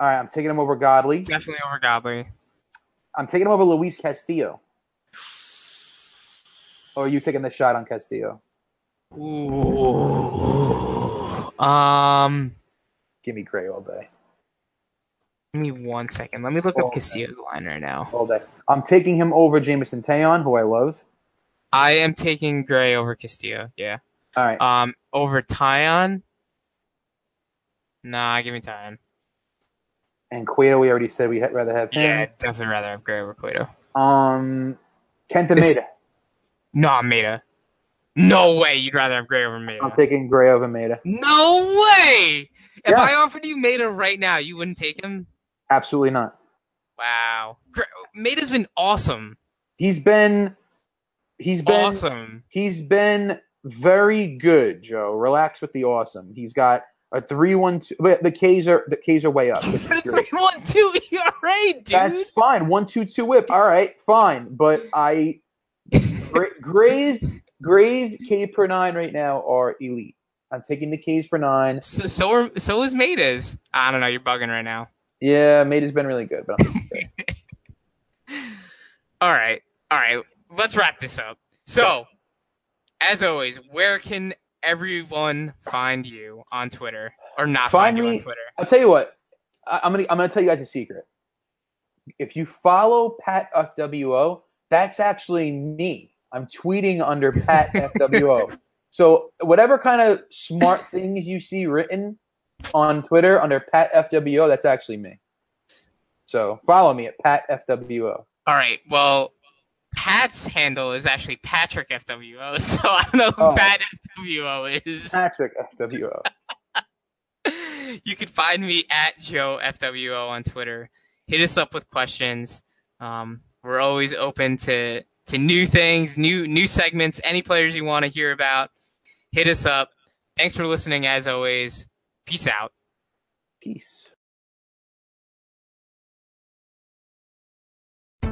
All right, I'm taking him over Godley. Definitely over Godley. I'm taking him over Luis Castillo. Or are you taking the shot on Castillo? Ooh. Um, Give me Gray all day. Give me one second. Let me look up Castillo's line right now. All day. I'm taking him over Jameson Taillon, who I love. I am taking Gray over Castillo. Yeah. All right. Um, over Taillon. Nah, give me Taillon. and Cueto, we already said we'd rather have him. Yeah, definitely rather have Gray over Cueto. Um, Kenta This- Maeda. No, Maeda. No way you'd rather have Gray over Maeda. I'm taking Gray over Maeda. No way! If Yeah. I offered you Maeda right now, you wouldn't take him? Absolutely not. Wow. Gra- Maeda's been awesome. He's been, he's been, Awesome. he's been very good, Joe. Relax with the awesome. He's got a three one two. But the K's are the K's are way up. is *laughs* one two ERA, dude. That's fine. One two two whip. All right, fine. But I, *laughs* Gray's Gray's K per nine right now are elite. I'm taking the K's per nine. So, so are so is Maeda's. I don't know. You're bugging right now. Yeah, Maeda's been really good, but I'm. *laughs* All right. All right. Let's wrap this up. So, as always, where can everyone find you on Twitter or not find, Find you me- on Twitter? I'll tell you what. I, I'm gonna I'm gonna tell you guys a secret. If you follow Pat FWO, that's actually me. I'm tweeting under Pat *laughs* FWO. So whatever kind of smart things you see written on Twitter under Pat FWO, that's actually me. So follow me at Pat FWO. All right. Well, Pat's handle is actually Patrick FWO, *laughs* so I don't know who Oh. Pat FWO is. Patrick FWO. *laughs* you can find me at Joe FWO on Twitter. Hit us up with questions. Um, we're always open to to new things, new new segments, any players you want to hear about. Hit us up. Thanks for listening as always. Peace out. Peace.